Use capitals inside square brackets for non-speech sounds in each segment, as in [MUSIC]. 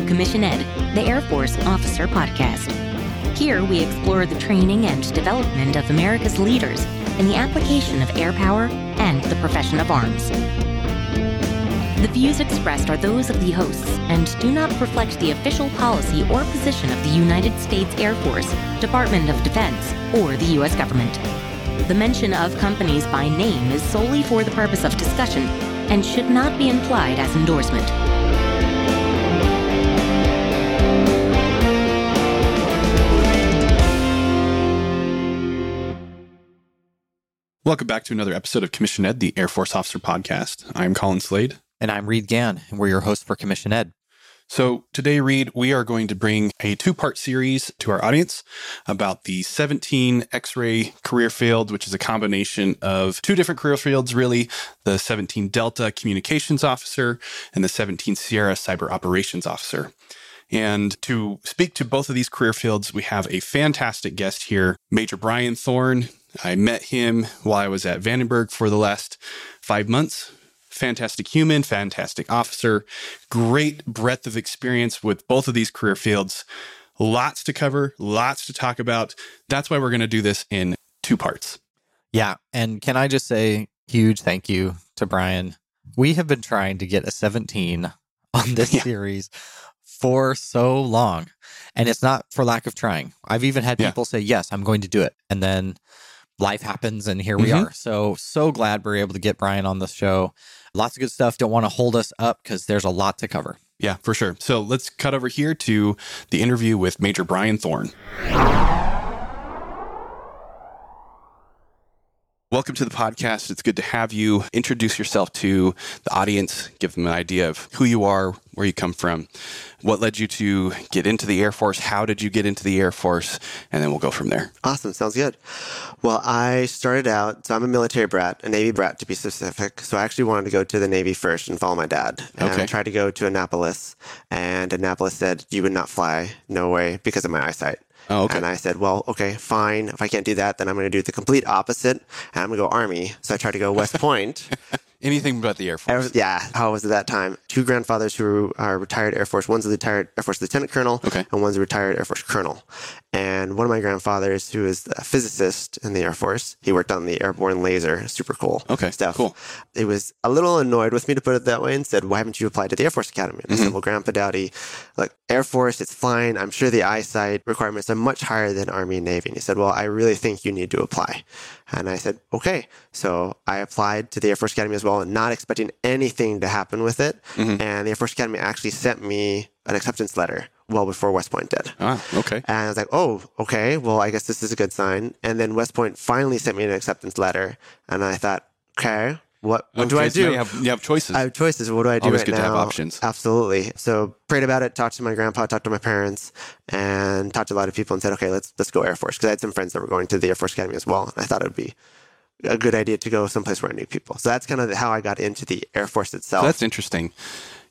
to Commission Ed, the Air Force Officer Podcast. Here we explore the training and development of America's leaders in the application of air power and the profession of arms. The views expressed are those of the hosts and do not reflect the official policy or position of the United States Air Force, Department of Defense, or the U.S. government. The mention of companies by name is solely for the purpose of discussion and should not be implied as endorsement. Welcome back to another episode of Commission Ed, the Air Force Officer Podcast. I'm Colin Slade. And I'm Reed Gann, and we're your hosts for Commission Ed. So today, Reed, we are going to bring a two part series to our audience about the 17 X ray career field, which is a combination of two different career fields, really the 17 Delta Communications Officer and the 17 Sierra Cyber Operations Officer. And to speak to both of these career fields, we have a fantastic guest here, Major Brian Thorne. I met him while I was at Vandenberg for the last five months. Fantastic human, fantastic officer, great breadth of experience with both of these career fields. Lots to cover, lots to talk about. That's why we're going to do this in two parts. Yeah. And can I just say huge thank you to Brian? We have been trying to get a 17 on this yeah. series for so long. And it's not for lack of trying. I've even had people yeah. say, Yes, I'm going to do it. And then life happens and here we mm-hmm. are. So, so glad we're able to get Brian on the show. Lots of good stuff. Don't want to hold us up because there's a lot to cover. Yeah, for sure. So let's cut over here to the interview with Major Brian Thorne. Welcome to the podcast. It's good to have you. Introduce yourself to the audience, give them an idea of who you are, where you come from, what led you to get into the Air Force, how did you get into the Air Force, and then we'll go from there. Awesome. Sounds good. Well, I started out, so I'm a military brat, a Navy brat to be specific. So I actually wanted to go to the Navy first and follow my dad. And okay. I tried to go to Annapolis, and Annapolis said, You would not fly. No way, because of my eyesight. Oh, okay. And I said, well, okay, fine. If I can't do that, then I'm going to do the complete opposite. And I'm going to go Army. So I tried to go West [LAUGHS] Point. Anything but the Air Force. yeah. How was it that time? Two grandfathers who are retired Air Force. One's a retired Air Force lieutenant colonel, okay. and one's a retired Air Force colonel. And one of my grandfathers, who is a physicist in the Air Force, he worked on the airborne laser, super cool okay, stuff. Cool. He was a little annoyed with me to put it that way and said, Why haven't you applied to the Air Force Academy? And mm-hmm. I said. Well, Grandpa Dowdy, look, Air Force, it's fine. I'm sure the eyesight requirements are much higher than Army and Navy. And he said, Well, I really think you need to apply. And I said, Okay. So I applied to the Air Force Academy as well, and not expecting anything to happen with it. Mm-hmm. And the Air Force Academy actually sent me an acceptance letter well before West Point did. Ah, okay. And I was like, oh, okay. Well, I guess this is a good sign. And then West Point finally sent me an acceptance letter, and I thought, okay, what what okay, do I do? You, have, you have choices. I have choices. What do I do Always right good now? to have options. Absolutely. So prayed about it, talked to my grandpa, talked to my parents, and talked to a lot of people, and said, okay, let's let's go Air Force because I had some friends that were going to the Air Force Academy as well, and I thought it would be a good idea to go someplace where I knew people. So that's kind of how I got into the Air Force itself. So that's interesting.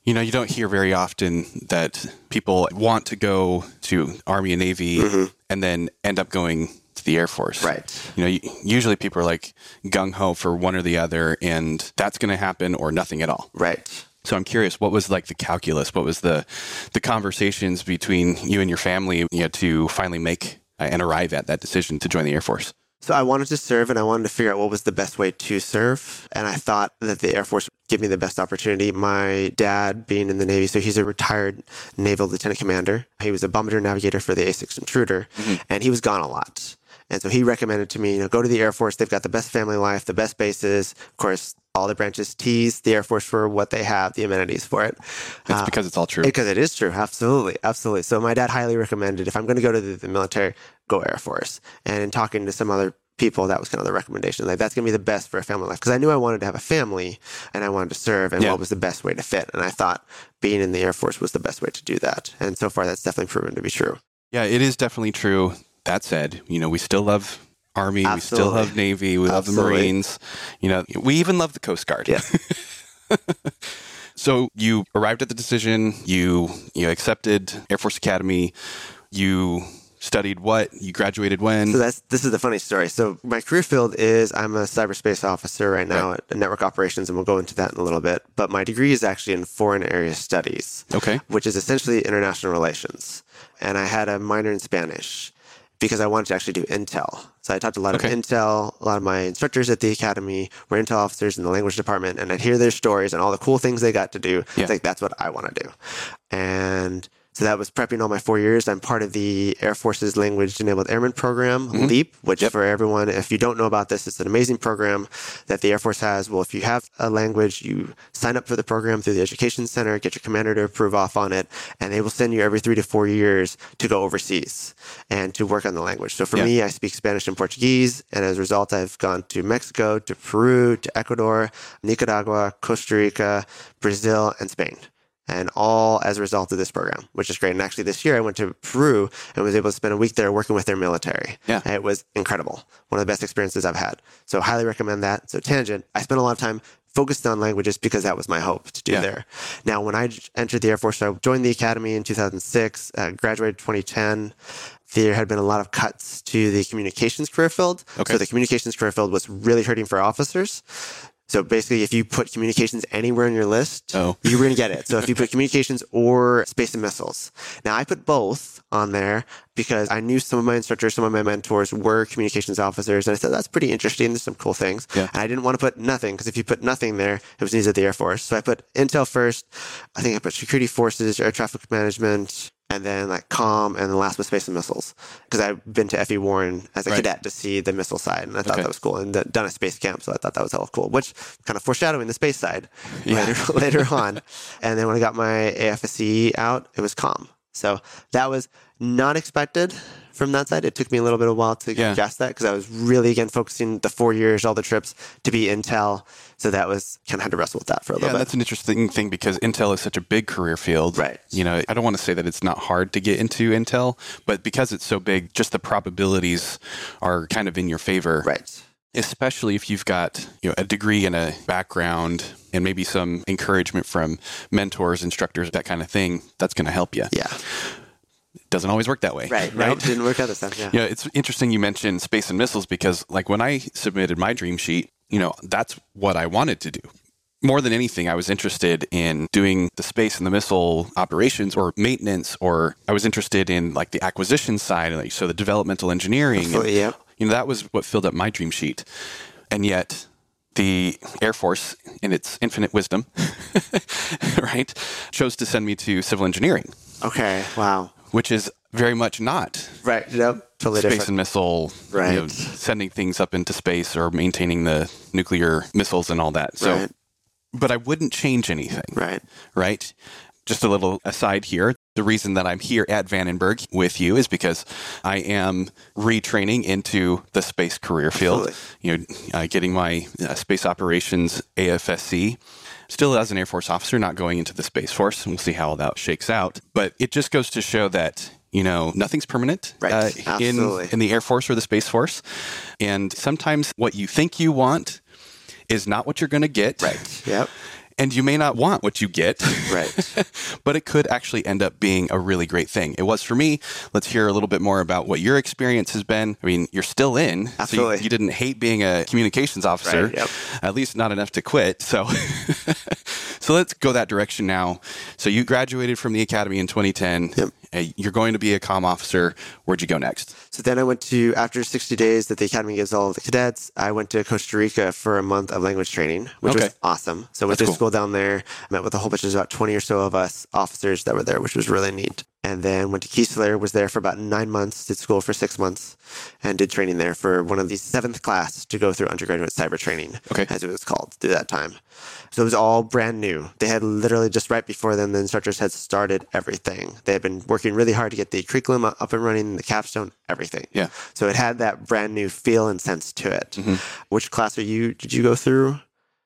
You know, you don't hear very often that people want to go to Army and Navy mm-hmm. and then end up going to the Air Force. Right. You know, usually people are like gung ho for one or the other, and that's going to happen or nothing at all. Right. So I'm curious, what was like the calculus? What was the the conversations between you and your family you know, to finally make and arrive at that decision to join the Air Force? So I wanted to serve and I wanted to figure out what was the best way to serve. And I thought that the Air Force would give me the best opportunity. My dad being in the Navy, so he's a retired naval lieutenant commander. He was a bombardier navigator for the A6 Intruder, mm-hmm. and he was gone a lot. And so he recommended to me, you know, go to the Air Force. They've got the best family life, the best bases. Of course, all the branches tease the Air Force for what they have, the amenities for it. It's uh, because it's all true. Because it is true. Absolutely. Absolutely. So my dad highly recommended if I'm going to go to the, the military, go Air Force. And in talking to some other people, that was kind of the recommendation. Like, that's going to be the best for a family life. Because I knew I wanted to have a family and I wanted to serve and yeah. what was the best way to fit. And I thought being in the Air Force was the best way to do that. And so far, that's definitely proven to be true. Yeah, it is definitely true. That said, you know, we still love Army, Absolutely. we still love Navy, we Absolutely. love the Marines. You know, we even love the Coast Guard. Yeah. [LAUGHS] so you arrived at the decision, you you accepted Air Force Academy, you studied what? You graduated when? So that's this is the funny story. So my career field is I'm a cyberspace officer right now Right. at network operations, and we'll go into that in a little bit. But my degree is actually in foreign area studies, okay. which is essentially international relations. And I had a minor in Spanish because I wanted to actually do Intel. So I talked to a lot Okay. of Intel, a lot of my instructors at the academy were Intel officers in the language department, and I'd hear their stories and all the cool things they got to do. Yeah. It's like that's what I want to do. And so that was prepping all my four years. I'm part of the Air Force's Language Enabled Airman program, mm-hmm. LEAP, which for everyone, if you don't know about this, it's an amazing program that the Air Force has. Well, if you have a language, you sign up for the program through the Education Center, get your commander to approve off on it, and they will send you every three to four years to go overseas and to work on the language. So for Yeah. me, I speak Spanish and Portuguese, and as a result, I've gone to Mexico, to Peru, to Ecuador, Nicaragua, Costa Rica, Brazil, and Spain. And all as a result of this program, which is great. And actually, this year I went to Peru and was able to spend a week there working with their military. Yeah. And it was incredible. One of the best experiences I've had. So, highly recommend that. So, tangent, I spent a lot of time focused on languages because that was my hope to do Yeah. there. Now, when I entered the Air Force, I joined the academy in 2006, uh, graduated 2010. There had been a lot of cuts to the communications career field. Okay. So the communications career field was really hurting for officers. So basically, if you put communications anywhere in your list, Oh. [LAUGHS] you were going to get it. So if you put communications or space and missiles. Now, I put both on there because I knew some of my instructors, some of my mentors were communications officers. And I said, that's pretty interesting. There's some cool things. Yeah. And I didn't want to put nothing because if you put nothing there, it was news at the Air Force. So I put Intel first. I think I put security forces, air traffic management, and then like COM, and the last was space and missiles. Because I've been to FE Warren as a Right. cadet to see the missile side, and I thought Okay. that was cool. And th- done a space camp, so I thought that was hella cool. Which kind of foreshadowing the space side [LAUGHS] Yeah. later [LAUGHS] later on. And then when I got my AFSC out, it was COM. So that was not expected from that side. It took me a little bit of a while to Yeah. guess that because I was really again focusing the four years, all the trips to be Intel. So that was kind of had to wrestle with that for a Yeah, little bit. that's an interesting thing because Intel is such a big career field. Right. You know, I don't want to say that it's not hard to get into Intel, but because it's so big, just the probabilities are kind of in your favor. Right. Especially if you've got, you know, a degree and a background and maybe some encouragement from mentors, instructors, that kind of thing, that's going to help you. Yeah. Doesn't always work that way. Right. [LAUGHS] Right. Didn't work out this time. Yeah. Know, it's interesting you mentioned space and missiles because, like, when I submitted my dream sheet, you know, that's what I wanted to do. More than anything, I was interested in doing the space and the missile operations or maintenance, or I was interested in like the acquisition side, like so the developmental engineering. and, yeah. You know, that was what filled up my dream sheet. And yet, the Air Force, in its infinite wisdom, [LAUGHS] right, chose to send me to civil engineering, Okay. Wow. Which is very much not Right. Yep. Totally space different. and missile, you know, Right. sending things up into space or maintaining the nuclear missiles and all that. So, Right. but I wouldn't change anything, Right. right? Just a little aside here. The reason that I'm here at Vandenberg with you is because I am retraining into the space career field. You know, uh, getting my uh, space operations AFSC. Still as an Air Force officer, not going into the Space Force. And we'll see how all that shakes out. But it just goes to show that you know nothing's permanent Right. uh, in in the Air Force or the Space Force, and sometimes what you think you want is not what you're going to get. Right. Yep. And you may not want what you get. Right. [LAUGHS] but it could actually end up being a really great thing. It was for me. Let's hear a little bit more about what your experience has been. I mean, you're still in. So you, you didn't hate being a communications officer, Right, yep. at least not enough to quit. So, [LAUGHS] so let's go that direction now. So you graduated from the academy in 2010. Yep. Uh, You're going to be a comm officer. Where'd you go next? So then I went to, after 60 days that the Academy gives all of the cadets, I went to Costa Rica for a month of language training, which Okay. was awesome. So I went That's to cool. school down there, I met with a whole bunch, there's about 20 or so of us officers that were there, which was really neat. And then went to Keesler, was there for about nine months, did school for six months, and did training there for one of the seventh class to go through undergraduate cyber training, Okay. as it was called through that time. So it was all brand new. They had literally just right before then, the instructors had started everything. They had been working really hard to get the curriculum up and running, the capstone, everything. Yeah. So it had that brand new feel and sense to it. Mhm. Which class are you? Did you go through?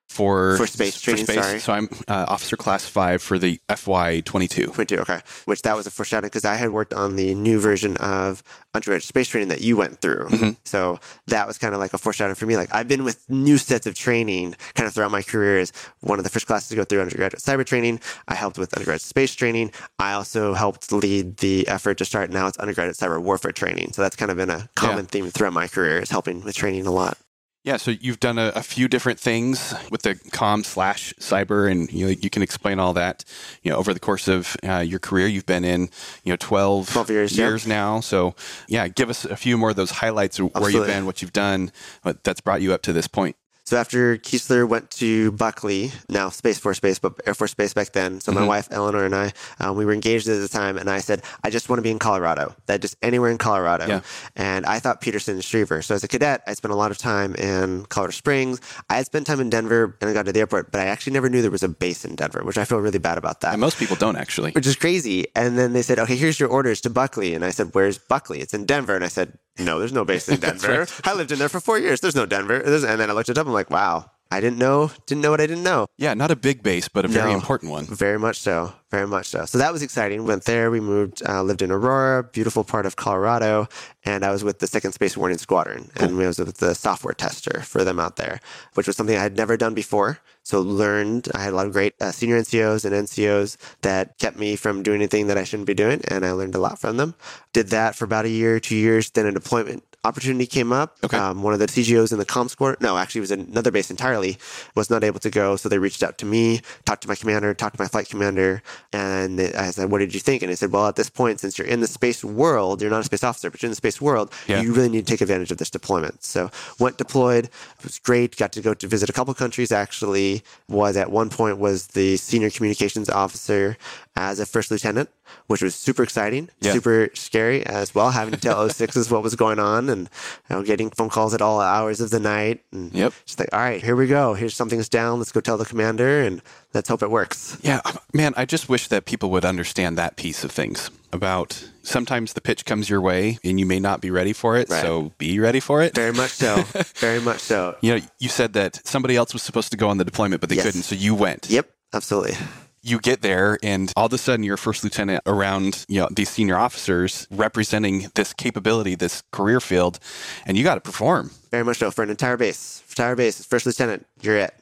For For space training, sorry. So I'm uh, officer class five for the FY 22. 22, okay. Which that was a foreshadowing because I had worked on the new version of undergraduate space training that you went through. Mm-hmm. So that was kind of like a foreshadowing for me. Like I've been with new sets of training kind of throughout my career as one of the first classes to go through undergraduate cyber training. I helped with undergraduate space training. I also helped lead the effort to start now it's undergraduate cyber warfare training. So that's kind of been a common theme throughout my career is helping with training a lot. Yeah, so you've done a, a few different things with the com slash cyber, and you know, you can explain all that. You know, over the course of uh, your career, you've been in you know 12, 12 years, yeah. now. So yeah, give us a few more of those highlights of where you've been, what you've done, what that's brought you up to this point. So after Keesler went to Buckley, now Space Force Base, but Air Force Base back then. So my wife Eleanor and I, um, we were engaged at the time, and I said, I just want to be in Colorado. That just anywhere in Colorado. Yeah. And I thought Peterson and Schriever. So as a cadet, I spent a lot of time in Colorado Springs. I had spent time in Denver, and I got to the airport, but I actually never knew there was a base in Denver, which I feel really bad about that And most people don't actually. which is crazy. And then they said, okay, here's your orders to Buckley. And I said, where's Buckley? It's in Denver. And I said, no, there's no base in [LAUGHS] Denver. I lived in there for four years. There's no Denver. There's- And then I looked it up. I'm like, wow, I didn't know, didn't know what I didn't know. Yeah, not a big base, but a very No. important one. Very much so. Very much so. So that was exciting. Went there. We moved, uh, lived in Aurora, beautiful part of Colorado. And I was with the Second Space Warning Squadron. And we was with the software tester for them out there, which was something I had never done before. So learned, I had a lot of great uh, senior NCOs and NCOs that kept me from doing anything that I shouldn't be doing. And I learned a lot from them. Did that for about a year, two years. Then a deployment opportunity came up. Okay. Um, one of the CGOs in the com squad, no, actually it was another base entirely, was not able to go. So they reached out to me, talked to my commander, talked to my flight commander, and they- I said, what did you think? And they said, well, at this point, since you're in the space world, you're not a space officer, but you're in the space world, Yeah. you really need to take advantage of this deployment. So went deployed. It was great. Got to go to visit a couple countries actually. Was at one point was the senior communications officer as a first lieutenant, which was super exciting, Yeah. super scary as well, having to tell [LAUGHS] 06s what was going on and you know, getting phone calls at all hours of the night. And Yep. just like, all right, here we go. Here's something's down. Let's go tell the commander and let's hope it works. Yeah, um, man, I just wish that people would understand that piece of things about sometimes the pitch comes your way and you may not be ready for it. Right. So be ready for it. Very much so. [LAUGHS] Very much so. You know, you said that somebody else was supposed to go on the deployment, but they Yes. couldn't. So you went. Yep, absolutely. You get there, and all of a sudden, you're a first lieutenant around you know these senior officers representing this capability, this career field, and you got to perform. Very much so. For an entire base, entire base, first lieutenant, you're it.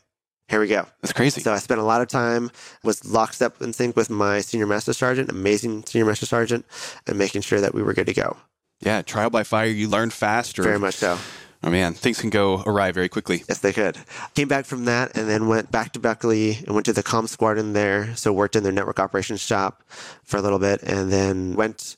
Here we go. That's crazy. So I spent a lot of time, was locked up in sync with my senior master sergeant, amazing senior master sergeant, and making sure that we were good to go. yeah, trial by fire. You learn fast. Or, Very much so. Oh man, things can go awry very quickly. Yes, they could. Came back from that and then went back to Buckley and went to the comm squadron there. So worked in their network operations shop for a little bit and then went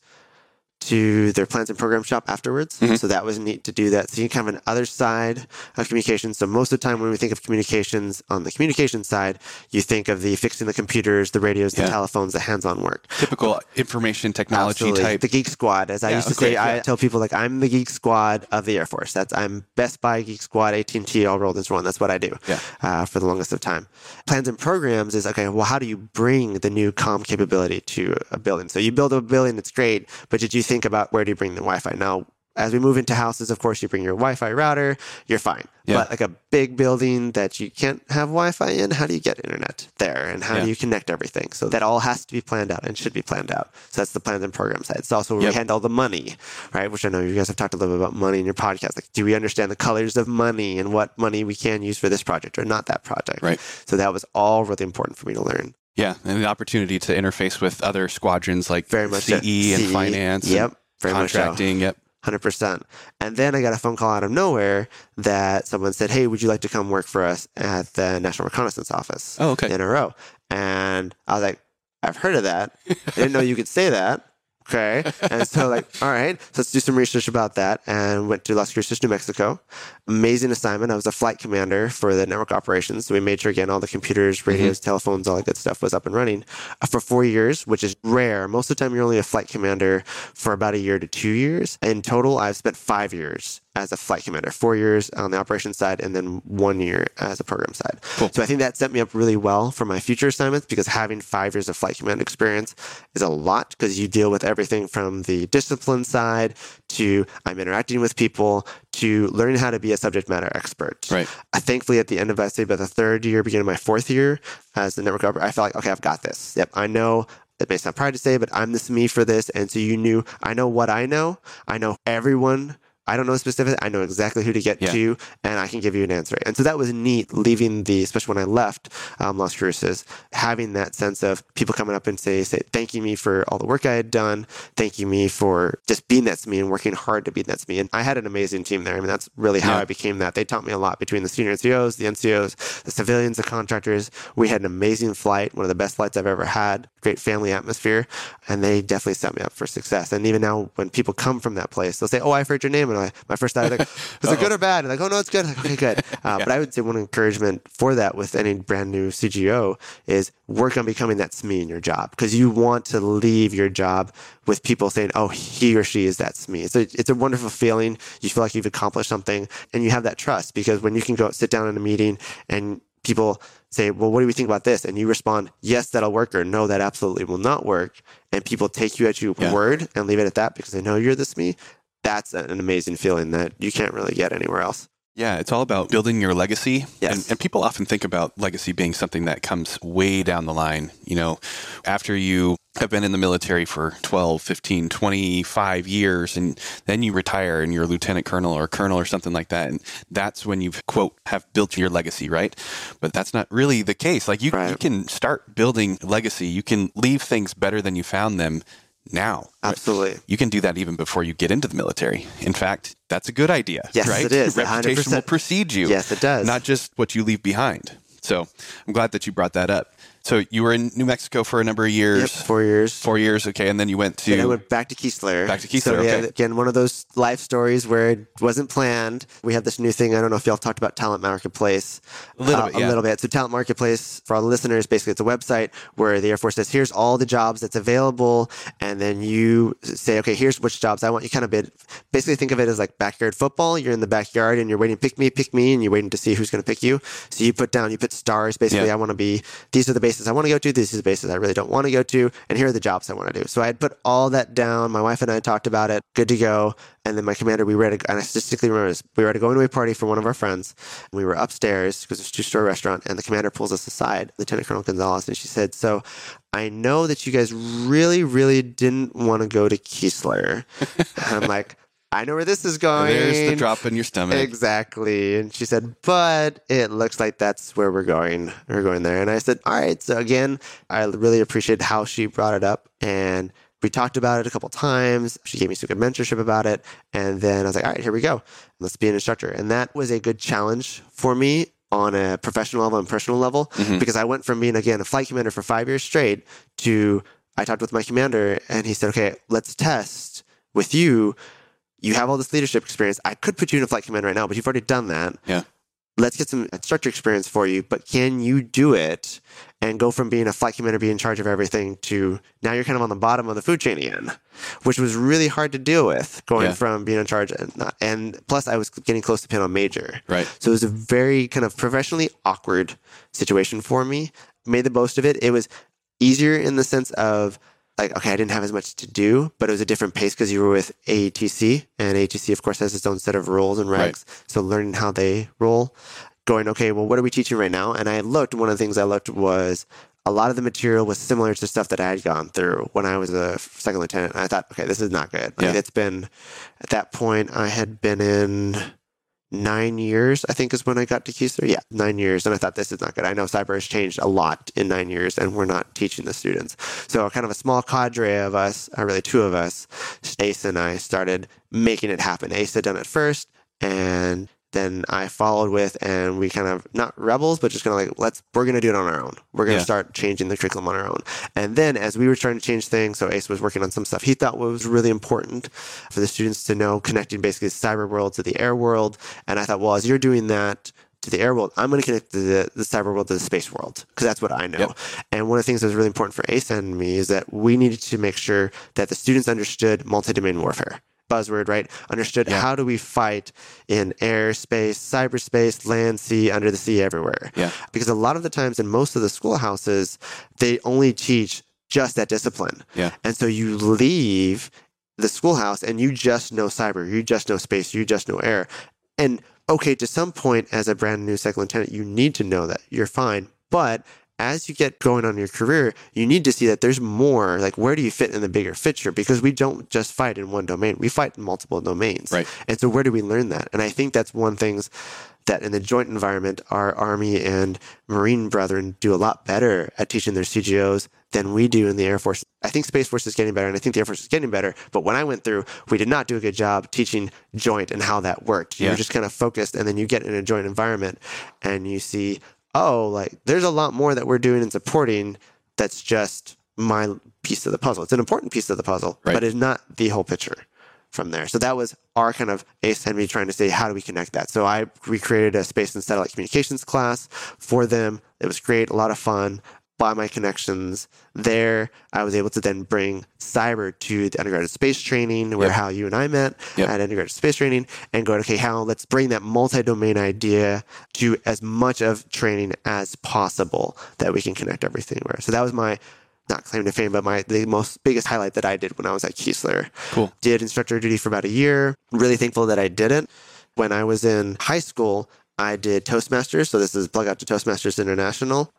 to their plans and program shop afterwards. So that was neat to do that. So you kind of an other side of communications. So most of the time when we think of communications on the communication side, you think of the fixing the computers, the radios, the Yeah. telephones, the hands-on work. Typical information technology Absolutely. type. The Geek Squad, as I Yeah, used to okay, say, I tell people like I'm the Geek Squad of the Air Force. That's I'm Best Buy Geek Squad, AT and T, all rolled into one. That's what I do Yeah. uh, for the longest of time. Plans and programs is okay. Well, how do you bring the new com capability to a building? So you build a building, it's great, but did you think about where do you bring the Wi-Fi? Now, as we move into houses, of course, you bring your Wi-Fi router. You're fine. Yeah. But like a big building that you can't have Wi-Fi in, how do you get internet there, and how Yeah. do you connect everything? So that all has to be planned out and should be planned out. So that's the plans and program side. It's also where Yep. we handle the money, right? Which I know you guys have talked a little bit about money in your podcast. Like, do we understand the colors of money and what money we can use for this project or not that project? Right. So that was all really important for me to learn. Yeah, and the opportunity to interface with other squadrons like Very much CE so. and CE, finance, Yep. Very much so. contracting. Yep. Hundred percent. And then I got a phone call out of nowhere that someone said, "Hey, would you like to come work for us at the National Reconnaissance Office?" Oh, okay. in a row. And I was like, I've heard of that. I didn't know you could say that. Okay. And so like, [LAUGHS] all right, so let's do some research about that and went to Las Cruces, New Mexico. Amazing assignment. I was a flight commander for the network operations. So we made sure again all the computers, radios, telephones, all that good stuff was up and running uh, for four years, which is rare. Most of the time you're only a flight commander for about a year to two years. In total, I've spent five years as a flight commander, four years on the operations side, and then one year as a program side. Cool. So I think that set me up really well for my future assignments because having five years of flight command experience is a lot because you deal with everything from the discipline side to I'm interacting with people to learning how to be a subject matter expert. Right. I thankfully at the end of I'd say about the third year, beginning of my fourth year as the network operator, I felt like, okay, I've got this. Yep, I know it may sound pride to say, but I'm the SME for this. And so you knew, I know what I know. I know everyone. I don't know specific. I know exactly who to get Yeah. to, and I can give you an answer. And so that was neat. Leaving the, especially when I left um, Las Cruces, having that sense of people coming up and say, say, thanking me for all the work I had done, thanking me for just being that SME and working hard to be that SME. And I had an amazing team there. I mean, that's really how Yeah. I became that. They taught me a lot between the senior NCOs, the NCOs, the civilians, the contractors. We had an amazing flight, one of the best flights I've ever had. Great family atmosphere, and they definitely set me up for success. And even now, when people come from that place, they'll say, "Oh, I've heard your name," and I, my first thought, like, "Was it [LAUGHS] good or bad?" And like, "Oh no, it's good." Like, okay, good. [LAUGHS] Uh, But I would say one encouragement for that with any brand new CGO is work on becoming that SME in your job because you want to leave your job with people saying, "Oh, he or she is that SME." It's a it's a wonderful feeling. You feel like you've accomplished something, and you have that trust because when you can go sit down in a meeting and people say, Well, what do we think about this? And you respond, Yes, that'll work, or No, that absolutely will not work. And people take you at your Yeah. word and leave it at that because they know you're the SME. That's an amazing feeling that you can't really get anywhere else. Yeah, it's all about building your legacy. Yes. And, and people often think about legacy being something that comes way down the line. You know, after you have been in the military for 12, 15, 25 years, and then you retire and you're a lieutenant colonel or colonel or something like that. And that's when you've, quote, have built your legacy, right? But that's not really the case. Like you, you can start building legacy, you can leave things better than you found them now. Absolutely. You can do that even before you get into the military. In fact, that's a good idea. Yes, right? it is, Reputation will 100%. precede you. Yes, it does. Not just what you leave behind. So I'm glad that you brought that up. So you were in New Mexico for a number of years. Yep, four years. Four years, okay, and then you went to. Then I went back to Keesler. Back to Keesler, So, yeah, okay. again, one of those life stories where it wasn't planned. We have this new thing. I don't know if y'all talked about Talent Marketplace. A little Uh, bit, yeah. A little bit. So, Talent Marketplace, for all the listeners, basically it's a website where the Air Force says, here's all the jobs that's available. And then you say, okay, here's which jobs I want. You kind of bid. Basically, think of it as like backyard football. You're in the backyard and you're waiting, pick me, pick me, and you're waiting to see who's going to pick you. So, you put down, you put stars. Basically, Yeah. I want to be, these are the bases I want to go to. These are the bases I really don't want to go to. And here are the jobs I want to do. So I had put all that down. My wife and I talked about it. Good to go. And then my commander, we were at a, and I distinctly remember this. We were at a going away party for one of our friends. We were upstairs because it's a two story restaurant. And the commander pulls us aside, Lieutenant Colonel Gonzalez. And she said, So I know that you guys really, really didn't want to go to Keesler. [LAUGHS] and I'm like, I know where this is going. There's the drop in your stomach. Exactly. And she said, but it looks like that's where we're going. We're going there. And I said, all right. So again, I really appreciated how she brought it up. And we talked about it a couple times. She gave me some good mentorship about it. And then I was like, all right, here we go. Let's be an instructor. And that was a good challenge for me on a professional level and personal level Mhm. because I went from being, again, a flight commander for five years straight to I talked with my commander and he said, okay, let's test with you you have all this leadership experience. I could put you in a flight command right now, but you've already done that. Yeah. Let's get some instructor experience for you, but can you do it and go from being a flight commander, be in charge of everything, to now you're kind of on the bottom of the food chain again, which was really hard to deal with going Yeah. from being in charge and not, and plus I was getting close to being on major. Right. So it was a very kind of professionally awkward situation for me. Made the most of it. It was easier in the sense of like, okay, I didn't have as much to do, but it was a different pace because you were with ATC, and ATC, of course, has its own set of rules and regs. Right. So learning how they roll, going, okay, well, what are we teaching right now? And I looked. One of the things I looked was a lot of the material was similar to stuff that I had gone through when I was a second lieutenant. And I thought, okay, this is not good. Like, Yeah. It's been at that point I had been in nine years, I think is when I got to Keesler. Yeah, nine years. And I thought, this is not good. I know cyber has changed a lot in nine years and we're not teaching the students. So, kind of a small cadre of us, uh, really two of us, Ace and I started making it happen. Ace had done it first and then I followed with, and we kind of not rebels, but just kind of like let's we're gonna do it on our own. We're gonna Yeah. start changing the curriculum on our own. And then as we were trying to change things, so Ace was working on some stuff he thought was really important for the students to know, connecting basically the cyber world to the air world. And I thought, well, as you're doing that to the air world, I'm going to connect the, the cyber world to the space world because that's what I know. Yep. And one of the things that was really important for Ace and me is that we needed to make sure that the students understood multi-domain warfare buzzword, right? Understood Yeah. how do we fight in airspace, cyberspace, land, sea, under the sea, everywhere. Yeah. Because a lot of the times in most of the schoolhouses, they only teach just that discipline. Yeah. And so you leave the schoolhouse and you just know cyber, you just know space, you just know air. And okay, to some point, as a brand new second lieutenant, you need to know that you're fine. But as you get going on your career, you need to see that there's more. Like, where do you fit in the bigger picture? Because we don't just fight in one domain; we fight in multiple domains. Right. And so, where do we learn that? And I think that's one things that in the joint environment, our Army and Marine brethren do a lot better at teaching their CGOs than we do in the Air Force. I think Space Force is getting better, and I think the Air Force is getting better. But when I went through, we did not do a good job teaching joint and how that worked. You're just kind of focused, and then you get in a joint environment, and you see, oh, like there's a lot more that we're doing and supporting. That's just my piece of the puzzle. It's an important piece of the puzzle, Right. but it's not the whole picture from there. So that was our kind of Ace Henry trying to say, how do we connect that? So I recreated a space and satellite communications class for them. It was great, a lot of fun. By my connections there, I was able to then bring cyber to the undergraduate space training, where Yep. how you and I met Yep. at undergraduate space training, and go, okay, how let's bring that multi-domain idea to as much of training as possible that we can connect everything. Where so that was my not claim to fame, but my the most biggest highlight that I did when I was at Keesler Cool. did instructor duty for about a year. Really thankful that I did it. When I was in high school, I did Toastmasters. So this is plug out to Toastmasters International.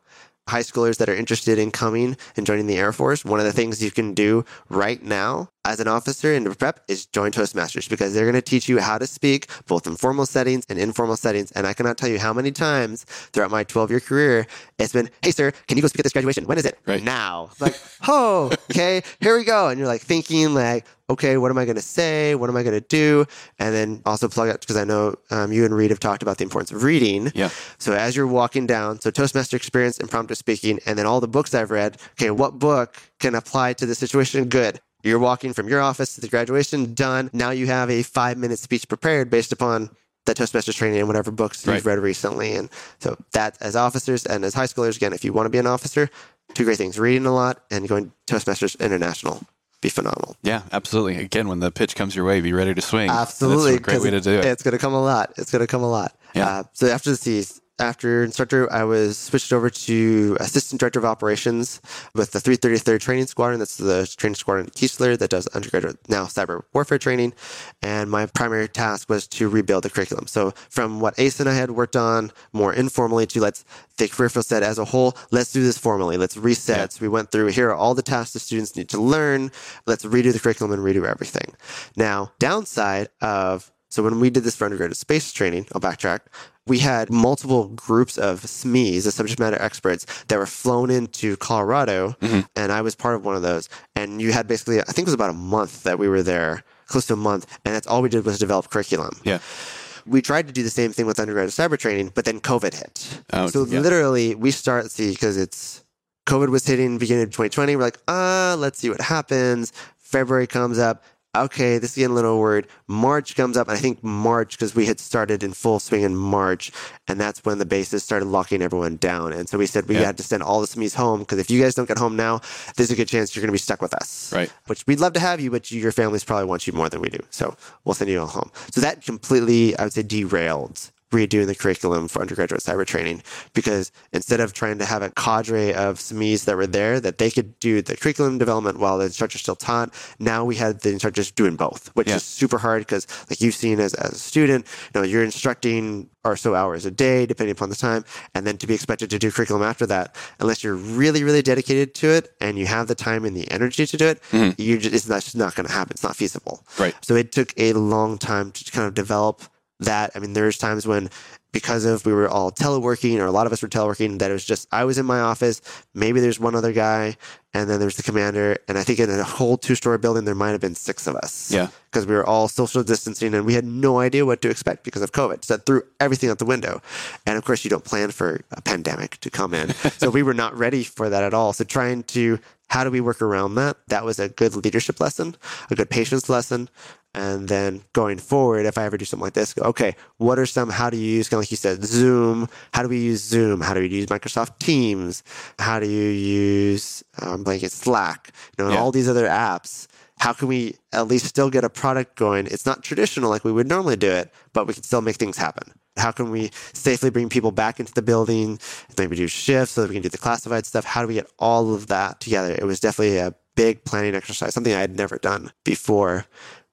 High schoolers that are interested in coming and joining the Air Force, one of the things you can do right now as an officer in the prep is join Toastmasters because they're going to teach you how to speak both in formal settings and informal settings. And I cannot tell you how many times throughout my 12 year career it's been, hey, sir, can you go speak at this graduation? When is it? Right. Now. Like, oh, okay, here we go. And you're like thinking, like, okay, what am I going to say? What am I going to do? And then also plug out because I know um, you and Reed have talked about the importance of reading. Yeah. So as you're walking down, so Toastmaster experience, impromptu speaking, and then all the books I've read. Okay, what book can apply to the situation? Good. You're walking from your office to the graduation, done. Now you have a five minute speech prepared based upon the Toastmasters training and whatever books Right. you've read recently. And so that as officers and as high schoolers, again, if you want to be an officer, two great things, reading a lot and going Toastmasters International. Be phenomenal. Yeah, absolutely. Again, when the pitch comes your way, be ready to swing. Absolutely. That's a great way to do it. It's going to come a lot. It's going to come a lot. Yeah. Uh, so after the C's, after instructor, I was switched over to assistant director of operations with the 333rd Training Squadron. That's the training squadron at Keesler that does undergraduate now cyber warfare training. And my primary task was to rebuild the curriculum. So from what Ace and I had worked on more informally to let's the career field said as a whole, let's do this formally. Let's reset. Yeah. So we went through here are all the tasks the students need to learn. Let's redo the curriculum and redo everything. Now, downside of so when we did this for undergraduate space training, I'll backtrack. We had multiple groups of SMEs, the subject matter experts, that were flown into Colorado, Mm-hmm. and I was part of one of those. And you had basically, I think it was about a month that we were there, close to a month, and that's all we did was develop curriculum. Yeah. We tried to do the same thing with undergraduate cyber training, but then COVID hit. Oh, so yeah. literally, we start see because it's COVID was hitting beginning of 2020. We're like, ah, let's see what happens. February comes up. Okay, this is getting a little word. March comes up, and I think March because we had started in full swing in March, and that's when the bases started locking everyone down. And so we said we Yeah. had to send all the SMEs home because if you guys don't get home now, there's a good chance you're going to be stuck with us. Right. Which we'd love to have you, but you, your families probably want you more than we do. So we'll send you all home. So that completely, I would say, derailed redoing the curriculum for undergraduate cyber training because instead of trying to have a cadre of SMEs that were there that they could do the curriculum development while the instructor still taught, now we had the instructors doing both, which Yeah. is super hard because like you've seen as, as a student, you know, you're instructing or so hours a day, depending upon the time, and then to be expected to do curriculum after that, unless you're really, really dedicated to it and you have the time and the energy to do it, mm-hmm. you just, it's not, just not going to happen. It's not feasible. Right. So it took a long time to kind of develop that. I mean, there's times when because of we were all teleworking or a lot of us were teleworking that it was just I was in my office, maybe there's one other guy, and then there's the commander, and I think in a whole two story building there might have been six of us. Yeah. Because we were all social distancing and we had no idea what to expect because of COVID. So that threw everything out the window. And of course you don't plan for a pandemic to come in. [LAUGHS] so we were not ready for that at all. So trying to how do we work around that? That was a good leadership lesson, a good patience lesson. And then going forward, if I ever do something like this, go, okay, what are some, how do you use, kind of like you said, Zoom? How do we use Zoom? How do we use Microsoft Teams? How do you use, um, blanket Slack? You know, and Yeah. all these other apps. how can we at least still get a product going? It's not traditional like we would normally do it, but we can still make things happen. How can we safely bring people back into the building, maybe do shifts so that we can do the classified stuff? How do we get all of that together? It was definitely a big planning exercise, something I had never done before.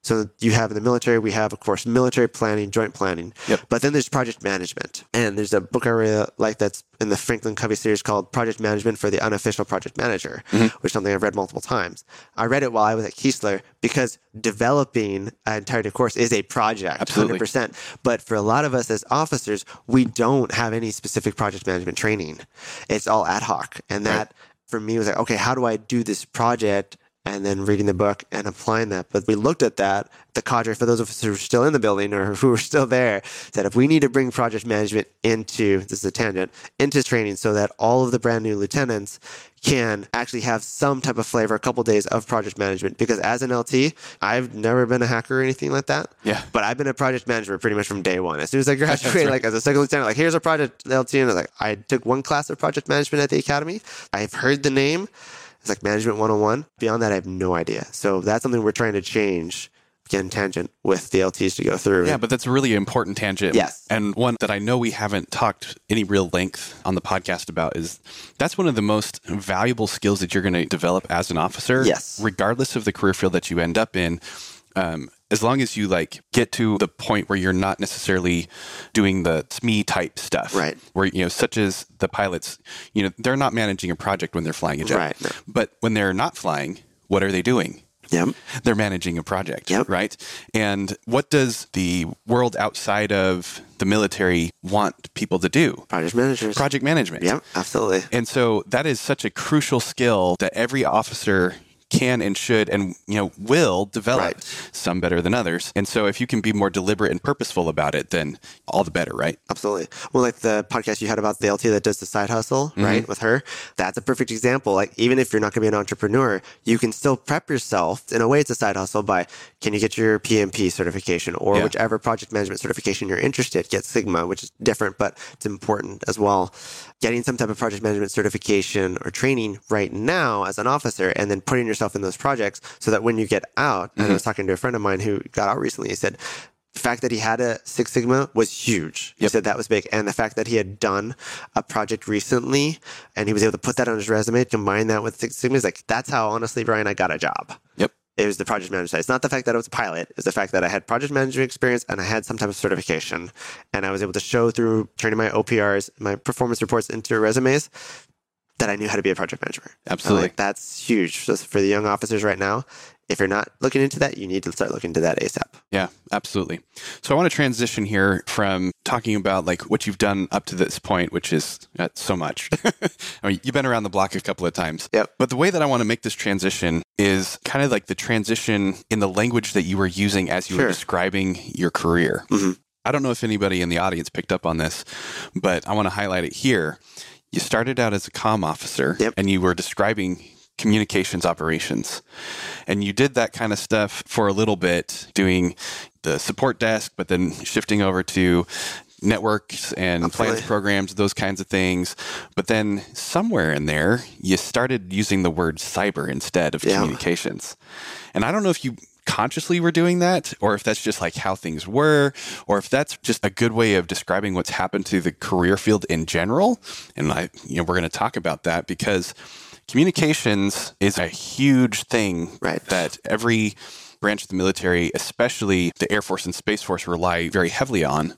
So you have in the military, we have, of course, military planning, joint planning. Yep. But then there's project management. And there's a book I really like that's in the Franklin Covey series called Project Management for the Unofficial Project Manager, Mm-hmm. which is something I've read multiple times. I read it while I was at Keesler because developing an entire new course is a project, Absolutely. 100%. But for a lot of us as officers, we don't have any specific project management training. It's all ad hoc. And that for me was like, okay, how do I do this project? And then reading the book and applying that. But we looked at that, the cadre, for those of us who are still in the building or who are still there, that if we need to bring project management into, this is a tangent, into training so that all of the brand new lieutenants can actually have some type of flavor, a couple days of project management. Because as an LT, I've never been a hacker or anything like that. Yeah. But I've been a project manager pretty much from day one. As soon as I [LAUGHS] graduated, like as a second lieutenant, like here's a project LT, and I was like, I took one class of project management at the academy. I've heard the name. It's like management 101. Beyond that, I have no idea. So that's something we're trying to change. Again, tangent with the LTs to go through. Yeah, but that's a really important tangent. Yes. And one that I know we haven't talked any real length on the podcast about is that's one of the most valuable skills that you're going to develop as an officer. Yes. Regardless of the career field that you end up in. Um, as long as you like get to the point where you're not necessarily doing the SME type stuff, Right. Where you know, such as the pilots, you know, they're not managing a project when they're flying a jet, Right. But when they're not flying, what are they doing? Yep. they're managing a project, Yep. right? And what does the world outside of the military want people to do? Project managers. Project management. Yep, absolutely. And so that is such a crucial skill that every officer can and should and you know will develop Right. some better than others and so if you can be more deliberate and purposeful about it then all the better right Absolutely. Well, like the podcast you had about the LT that does the side hustle, Mm-hmm. right? With her, that's a perfect example. Like, even if you're not going to be an entrepreneur, you can still prep yourself. In a way, it's a side hustle by can you get your PMP certification or Yeah. whichever project management certification you're interested, Six Sigma, which is different, but it's important as well. Getting some type of project management certification or training right now as an officer and then putting yourself in those projects so that when you get out, and I was mm-hmm. talking to a friend of mine who got out recently, he said, the fact that he had a Six Sigma was huge. He Yep. said that was big. And the fact that he had done a project recently and he was able to put that on his resume, combine that with Six Sigma, is like, that's how, honestly, Brian, I got a job. yep It was the project management side. It's not the fact that I was a pilot. It's the fact that I had project management experience and I had some type of certification. And I was able to show through turning my OPRs, my performance reports into resumes that I knew how to be a project manager. Absolutely. like, that's huge. So for the young officers right now, if you're not looking into that, you need to start looking into that ASAP. Yeah, absolutely. So I want to transition here from talking about like what you've done up to this point, which is uh, so much. [LAUGHS] I mean, you've been around the block a couple of times. Yep. But the way that I want to make this transition is kind of like the transition in the language that you were using as you were describing your career. Mhm. I don't know if anybody in the audience picked up on this, but I want to highlight it here. You started out as a comm officer Yep. and you were describing communications operations. And you did that kind of stuff for a little bit, doing the support desk, but then shifting over to networks and plans programs, those kinds of things. But then somewhere in there, you started using the word cyber instead of Yeah. communications. And I don't know if you consciously were doing that or if that's just like how things were or if that's just a good way of describing what's happened to the career field in general and I you know we're going to talk about that because communications is a huge thing Right. that every branch of the military especially the air force and space force rely very heavily on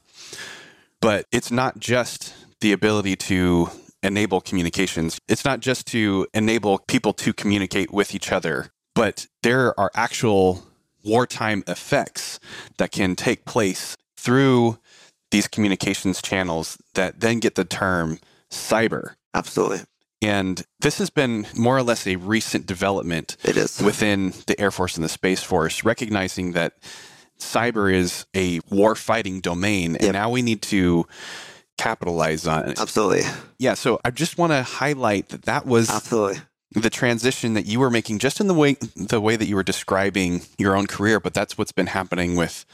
but it's not just the ability to enable communications. It's not just to enable people to communicate with each other, but there are actual wartime effects that can take place through these communications channels that then get the term cyber. Absolutely. And this has been more or less a recent development It is. within the Air Force and the Space Force, recognizing that cyber is a war fighting domain and now we need to capitalize on it. Absolutely. Yeah, so I just want to highlight that that was Absolutely. The transition that you were making just in the way the way that you were describing your own career, but that's what's been happening with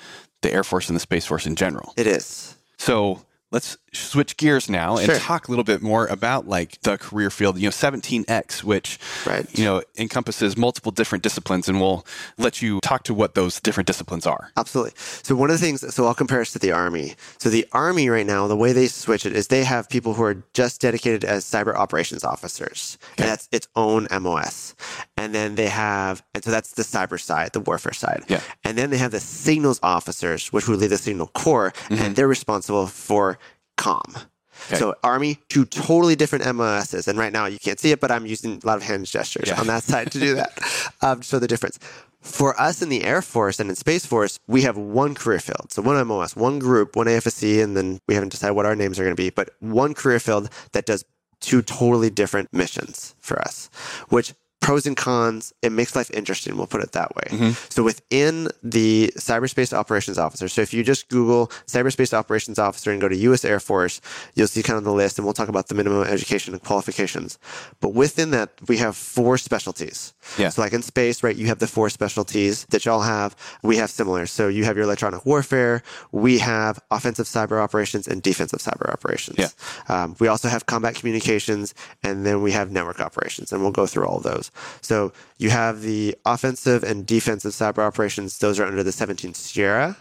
the Air Force and the Space Force in general. It is. So let's switch gears now and Sure. talk a little bit more about like the career field, you know, 17X, which, Right. you know, encompasses multiple different disciplines. And we'll let you talk to what those different disciplines are. Absolutely. So one of the things, so I'll compare us to the Army. So the Army right now, the way they switch it is they have people who are just dedicated as cyber operations officers, and that's its own MOS. And then they have, and so that's the cyber side, the warfare side. Yeah. And then they have the signals officers, which would lead the signal corps, and mm-hmm. they're responsible for comm. Okay. So Army, two totally different MOSs, and right now you can't see it, but I'm using a lot of hand gestures Yeah. on that side to do that [LAUGHS] um, to show the difference. For us in the Air Force and in Space Force, we have one career field. So one MOS, one group, one AFSC, and then we haven't decided what our names are going to be, but one career field that does two totally different missions for us, which pros and cons, it makes life interesting. We'll put it that way. So within the cyberspace operations officer, so if you just Google cyberspace operations officer and go to U.S. Air Force, you'll see kind of the list, and we'll talk about the minimum education and qualifications. But within that, we have four specialties. Yeah. So like in space, right, you have the four specialties that y'all have. We have similar. So you have your electronic warfare. We have offensive cyber operations and defensive cyber operations. Yeah. Um, we also have combat communications, and then we have network operations, and we'll go through all of those. So you have the offensive and defensive cyber operations; those are under the 17th Sierra,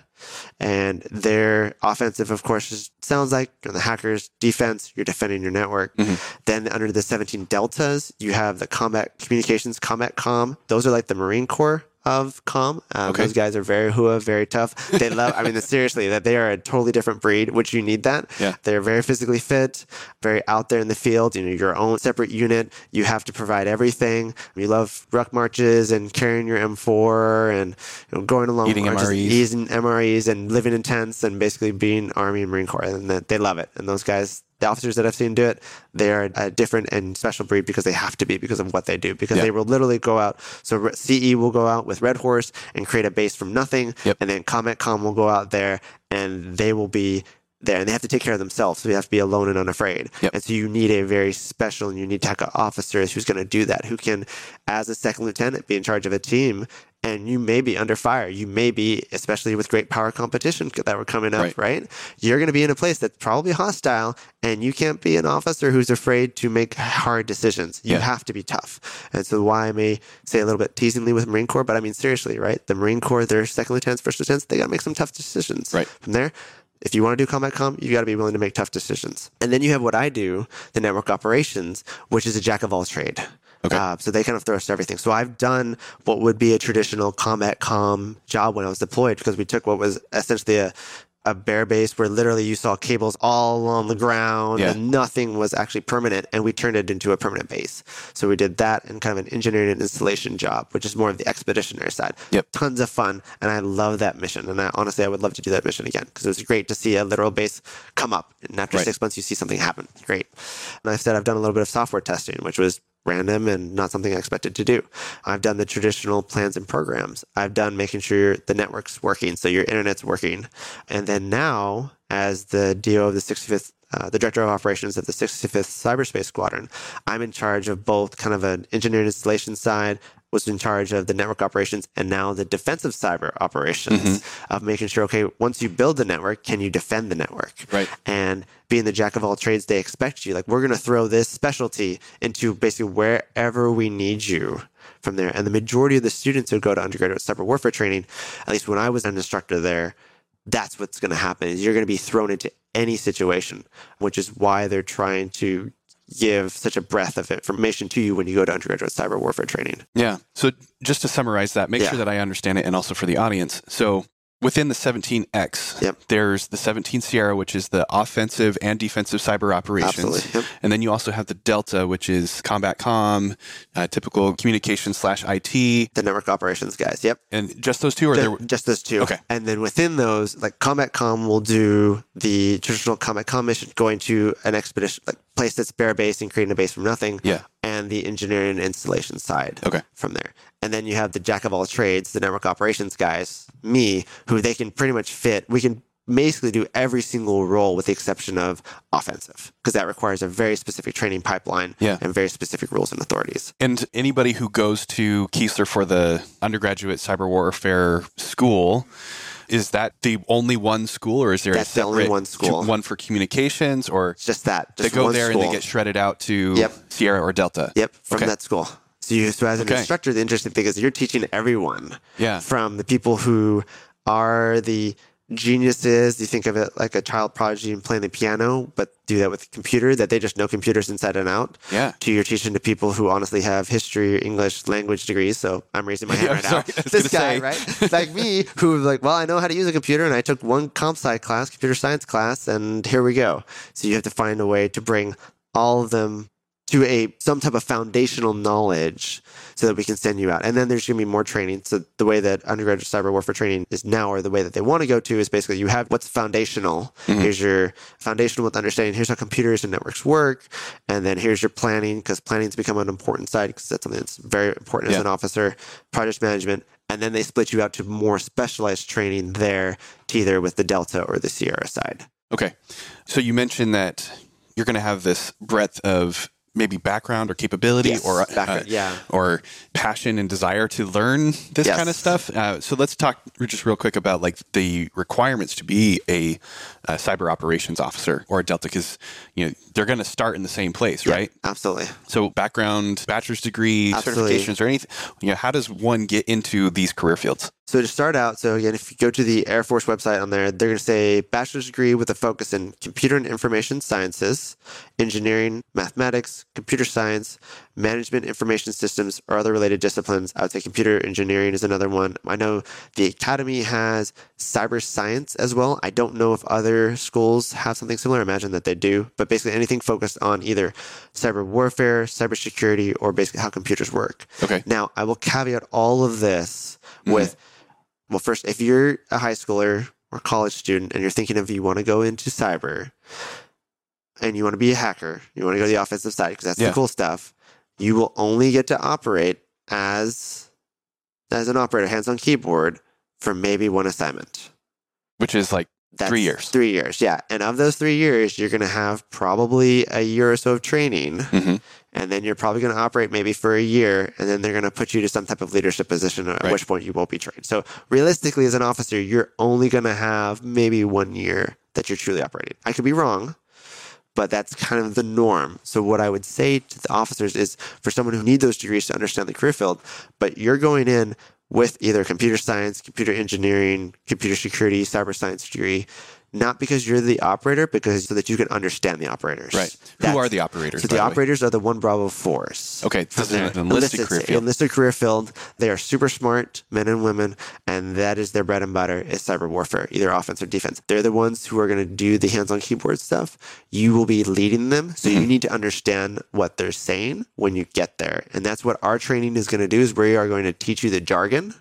and their offensive, of course, is, sounds like the hackers. Defense, you're defending your network. Mm-hmm. Then under the 17 Deltas, you have the combat communications, combat com. Those are like the Marine Corps of com. Um, Okay. Those guys are very hua, very tough. They love. I mean, [LAUGHS] seriously, that they are a totally different breed, which you need that. Yeah. They're very physically fit, very out there in the field. You know, your own separate unit. You have to provide everything. You love ruck marches and carrying your M4 and you know, going along Eating marches, MREs. eating MREs and living in tents and basically being Army and Marine Corps. And that- they love it. And those guys, the officers that I've seen do it, they are a different and special breed because they have to be because of what they do. Because Yeah. they will literally go out. So CE will go out with Red Horse and create a base from nothing. Yep. And then Combat Com will go out there and they will be there and they have to take care of themselves. So they have to be alone and unafraid. Yep. And so you need a very special and unique type of officer who's going to do that, who can, as a second lieutenant, be in charge of a team. And you may be under fire. You may be, especially with great power competition that we're coming up, Right. right? You're going to be in a place that's probably hostile, and you can't be an officer who's afraid to make hard decisions. You Yeah. have to be tough. And so, why I may say a little bit teasingly with Marine Corps, but I mean seriously, right? The Marine Corps, their second lieutenants, first lieutenants, they got to make some tough decisions. Right. From there, if you want to do combat com, you got to be willing to make tough decisions. And then you have what I do, the network operations, which is a jack of all trade. Okay. Uh, so they kind of throw us everything. So I've done what would be a traditional combat com job when I was deployed because we took what was essentially a a bare base where literally you saw cables all on the ground Yeah. and nothing was actually permanent and we turned it into a permanent base. So we did that and kind of an engineering and installation job, which is more of the expeditionary side. Yep. Tons of fun. And I love that mission. And I honestly, I would love to do that mission again because it was great to see a literal base come up. And after Right. six months, you see something happen. Great. And I've said I've done a little bit of software testing, which was random and not something I expected to do. I've done the traditional plans and programs. I've done making sure the network's working, so your internet's working. And then now, as the DO of the 65th, uh, the director of operations of the 65th Cyberspace Squadron, I'm in charge of both kind of an engineering installation side, was in charge of the network operations, and now the defensive cyber operations of making sure, okay, once you build the network, can you defend the network? Right. and being the jack of all trades they expect you like we're going to throw this specialty into basically wherever we need you from there and the majority of the students who go to undergraduate cyber warfare training at least when i was an instructor there that's what's going to happen is you're going to be thrown into any situation which is why they're trying to give such a breadth of information to you when you go to undergraduate cyber warfare training Yeah. So just to summarize that, make Yeah. sure that I understand it and also for the audience. So within the 17X, Yep. there's the 17 Sierra, which is the offensive and defensive cyber operations. Absolutely. Yep. And then you also have the Delta, which is combat com, uh, typical communication slash IT. the network operations guys yep And just those two, or Ju- there just those two. Okay. And then within those, like Combat Com will do the traditional Combat Com mission, going to an expedition, like place that's bare base and creating a base from nothing. Yeah. And the engineering and installation side. Okay. From there, and then you have the jack of all trades, the network operations guys, me, who they can pretty much fit. We can basically do every single role with the exception of offensive, because that requires a very specific training pipeline Yeah. and very specific rules and authorities. And anybody who goes to Keesler for the undergraduate cyber warfare school is that the only one school, or is there That's a the separate only one school. one for communications, or It's just that. Just they go there school. and they get shredded out to Yep. Sierra or Delta? Yep, from Okay. that school. So, you, so as an Okay. instructor, the interesting thing is you're teaching everyone Yeah. from the people who are the geniuses. You think of it like a child prodigy and playing the piano, but do that with a computer, that they just know computers inside and out. Yeah. To you're teaching to people who honestly have history, English, language degrees. So I'm raising my [LAUGHS] hand Yeah, right sorry, now. This guy, say. right? like me, who like, well, I know how to use a computer, and I took one comp sci class, computer science class, and here we go. So you have to find a way to bring all of them to a some type of foundational knowledge so that we can send you out. And then there's going to be more training. So the way that undergraduate cyber warfare training is now, or the way that they want to go to, is basically you have what's foundational. Mm-hmm. Here's your foundational with understanding. Here's how computers and networks work, and then here's your planning because planning's become an important side because that's something that's very important as an officer. Project management. And then they split you out to more specialized training there, to either with the Delta or the Sierra side. Okay. So you mentioned that you're going to have this breadth of maybe background or capability Yes, or uh, yeah. or passion and desire to learn this Yes. kind of stuff. Uh, so let's talk just real quick about like the requirements to be a, uh cyber operations officer or a Delta because you know they're going to start in the same place, right? Absolutely. So background, bachelor's degree, Absolutely. certifications, or anything. You know, how does one get into these career fields? So to start out, so again, if you go to the Air Force website on there, they're going to say bachelor's degree with a focus in computer and information sciences, engineering, mathematics, computer science, management, information systems, or other related disciplines. I would say computer engineering is another one. I know the academy has cyber science as well. I don't know if other schools have something similar. I imagine that they do, but basically anything focused on either cyber warfare, cybersecurity, or basically how computers work. Okay. Now, I will caveat all of this mm-hmm. with well, first, if you're a high schooler or college student and you're thinking of you want to go into cyber and you want to be a hacker, you want to go to the offensive side because that's Yeah. the cool stuff, you will only get to operate as as an operator, hands on keyboard, for maybe one assignment. Which is like That's Three years. Three years, yeah. And of those three years, you're going to have probably a year or so of training. Mhm. And then you're probably going to operate maybe for a year. And then they're going to put you to some type of leadership position, at Right. which point you won't be trained. So realistically, as an officer, you're only going to have maybe one year that you're truly operating. I could be wrong, but that's kind of the norm. So what I would say to the officers is for someone who needs those degrees to understand the career field, but you're going in with either computer science, computer engineering, computer security, cyber science degree, not because you're the operator, because so that you can understand the operators. right. Who are the operators? So the operators are the one Bravo four. Okay, this is an enlisted career field. Enlisted career field. They are super smart men and women, and that is their bread and butter is cyber warfare, either offense or defense. They're the ones who are going to do the hands-on keyboard stuff. You will be leading them, so Mm-hmm. you need to understand what they're saying when you get there, and that's what our training is going to do. Is we are going to teach you the jargon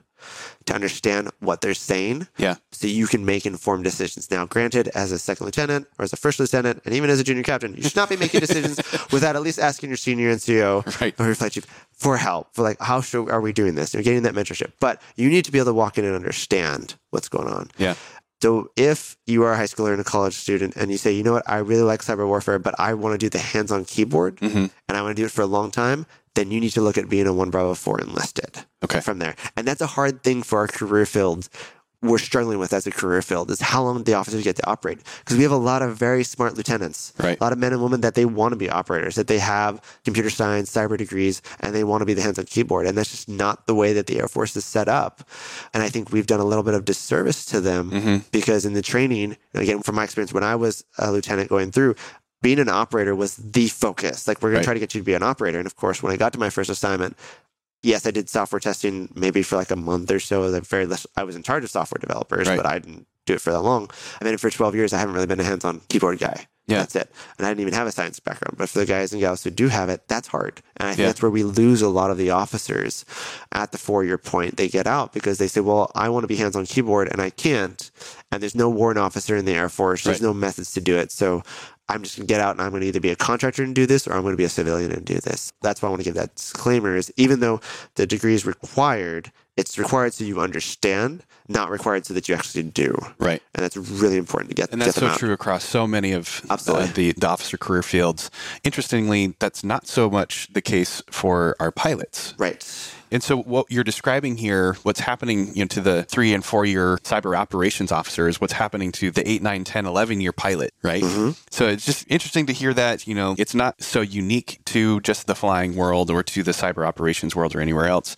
to understand what they're saying Yeah. so you can make informed decisions. Now, granted, as a second lieutenant or as a first lieutenant, and even as a junior captain, you should not be making decisions [LAUGHS] without at least asking your senior NCO Right. or your flight chief for help. For like, how should, are we doing this? You're getting that mentorship, but you need to be able to walk in and understand what's going on. Yeah. So if you are a high schooler and a college student and you say, you know what, I really like cyber warfare, but I want to do the hands-on keyboard Mhm. and I want to do it for a long time, then you need to look at being a one Bravo four enlisted Okay. from there. And that's a hard thing for our career field. We're struggling with as a career field is how long the officers get to operate because we have a lot of very smart lieutenants, Right. a lot of men and women that they want to be operators, that they have computer science, cyber degrees, and they want to be the hands-on keyboard. And that's just not the way that the Air Force is set up. And I think we've done a little bit of disservice to them Mm-hmm. because in the training, again, from my experience when I was a lieutenant going through, being an operator was the focus. Like, we're going Right. to try to get you to be an operator. And of course, when I got to my first assignment, yes, I did software testing maybe for like a month or so. A very less, I was in charge of software developers, Right. but I didn't do it for that long. I've been it for 12 years. I haven't really been a hands on keyboard guy. Yeah. That's it. And I didn't even have a science background. But for the guys and gals who do have it, that's hard. And I think Yeah. that's where we lose a lot of the officers at the four year point. They get out because they say, well, I want to be hands on keyboard and I can't. And there's no warrant officer in the Air Force. There's Right. no methods to do it. So I'm just going to get out and I'm going to either be a contractor and do this or I'm going to be a civilian and do this. That's why I want to give that disclaimer is even though the degree is required It's required so you understand, not required so that you actually do. Right. And that's really important to get. And that's get so out. true across so many of uh, the, the officer career fields. Interestingly, that's not so much the case for our pilots. Right. And so, what you're describing here, what's happening you know, to the three and four year cyber operations officer is what's happening to the 8, 9, 10, 11 year pilot, right? So, it's just interesting to hear that, you know, it's not so unique to just the flying world or to the cyber operations world or anywhere else.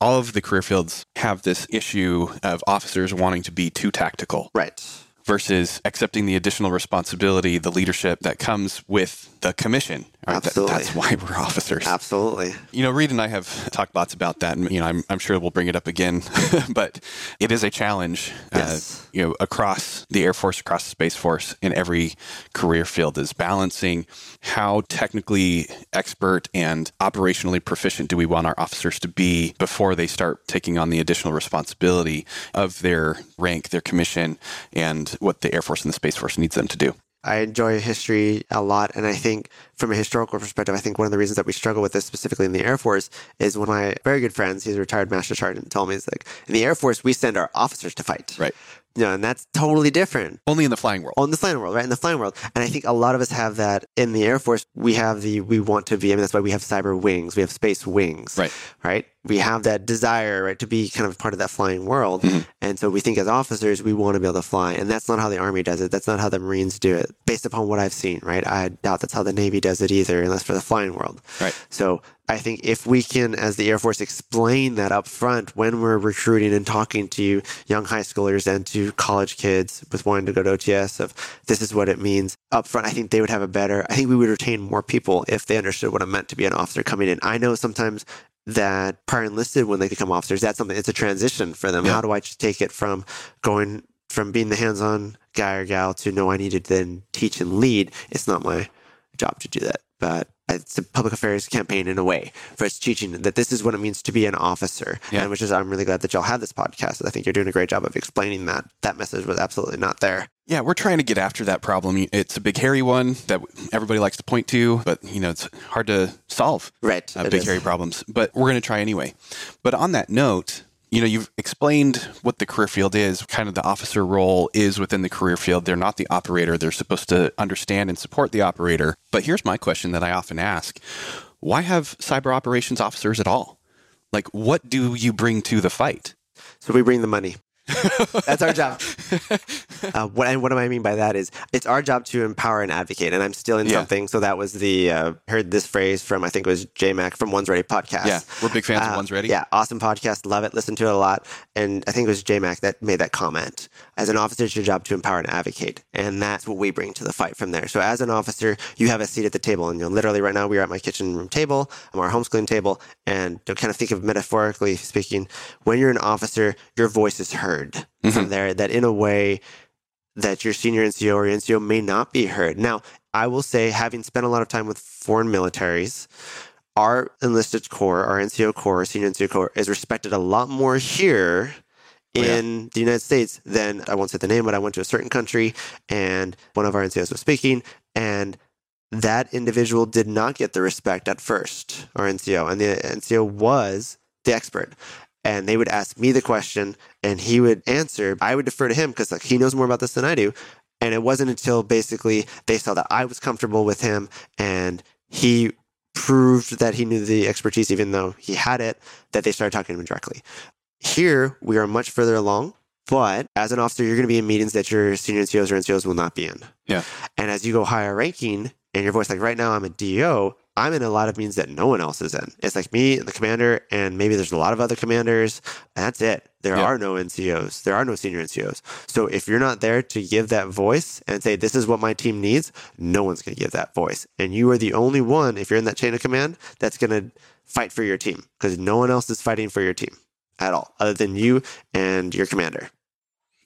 All of the career fields have this issue of officers wanting to be too tactical Right. versus accepting the additional responsibility, the leadership that comes with the commission. Right? That- Absolutely. that's why we're [LAUGHS] officers. Absolutely. You know, Reed and I have talked lots about that, and you know, I'm, I'm sure we'll bring it up again. [LAUGHS] but it is a challenge, Yes. uh, you know, across the Air Force, across the Space Force, in every career field, is balancing how technically expert and operationally proficient do we want our officers to be before they start taking on the additional responsibility of their rank, their commission, and what the Air Force and the Space Force needs them to do. I enjoy history a lot. And I think from a historical perspective, I think one of the reasons that we struggle with this specifically in the Air Force is one of my very good friends, he's a retired master sergeant, told me, he's like, in the Air Force, we send our officers to fight. Right. You know, and that's totally different. Only in the flying world. Oh, in the flying world, right? In the flying world. And I think a lot of us have that in the Air Force. We have the, we want to be, I mean, that's why we have cyber wings, we have space wings. Right. Right. We have that desire, right, to be kind of part of that flying world. Mm-hmm. And so we think as officers, we want to be able to fly. And that's not how the Army does it. That's not how the Marines do it, based upon what I've seen, right? I doubt that's how the Navy does it either, unless for the flying world. Right. So I think if we can, as the Air Force, explain that up front when we're recruiting and talking to young high schoolers and to college kids with wanting to go to OTS of this is what it means up front, I think they would have a better, I think we would retain more people if they understood what it meant to be an officer coming in. I know sometimes that prior enlisted when they become officers, that's something, it's a transition for them. Yeah. How do I just take it from going from being the hands-on guy or gal to no, I need to then teach and lead. It's not my job to do that, but it's a public affairs campaign in a way for us teaching that this is what it means to be an officer. Yeah. And which is, I'm really glad that y'all have this podcast. I think you're doing a great job of explaining that. That message was absolutely not there. Yeah, we're trying to get after that problem. It's a big hairy one that everybody likes to point to, but you know, it's hard to solve. Right. Uh, big is. hairy problems, but we're going to try anyway. But on that note, you know, you've explained what the career field is, kind of the officer role is within the career field. They're not the operator. They're supposed to understand and support the operator. But here's my question that I often ask. Why have cyber operations officers at all? Like, what do you bring to the fight? So we bring the money. That's our job. Uh, what, and what do I mean by that is it's our job to empower and advocate. And I'm still in Yeah. something. So that was the, uh, heard this phrase from, I think it was J Mac from One's Ready podcast. Yeah, we're big fans of Uh, One's Ready. Yeah, awesome podcast. Love it. Listen to it a lot. And I think it was J Mac that made that comment. As an officer, it's your job to empower and advocate. And that's what we bring to the fight from there. So as an officer, you have a seat at the table. And you know, literally right now, we are at my kitchen room table, I'm our homeschooling table. And to kind of think of metaphorically speaking, when you're an officer, your voice is heard from mm-hmm. there. That in a way, that your senior NCO or NCO may not be heard. Now, I will say, having spent a lot of time with foreign militaries, our enlisted corps, our NCO corps, senior NCO corps, is respected a lot more here Oh, yeah. in the United States then I won't say the name, but I went to a certain country and one of our NCOs was speaking, and that individual did not get the respect at first, our NCO, and the NCO was the expert. And they would ask me the question, and he would answer. I would defer to him because like he knows more about this than I do. And it wasn't until basically they saw that I was comfortable with him, and he proved that he knew the expertise, even though he had it, that they started talking to him directly. Here, we are much further along, but as an officer, you're going to be in meetings that your senior NCOs or NCOs will not be in. Yeah. And as you go higher ranking and your voice, like right now, I'm a DO, I'm in a lot of meetings that no one else is in. It's like me, and the commander, and maybe there's a lot of other commanders. And that's it. There Yeah. are no NCOs. There are no senior NCOs. So if you're not there to give that voice and say, this is what my team needs, no one's going to give that voice. And you are the only one, if you're in that chain of command, that's going to fight for your team because no one else is fighting for your team at all, other than you and your commander.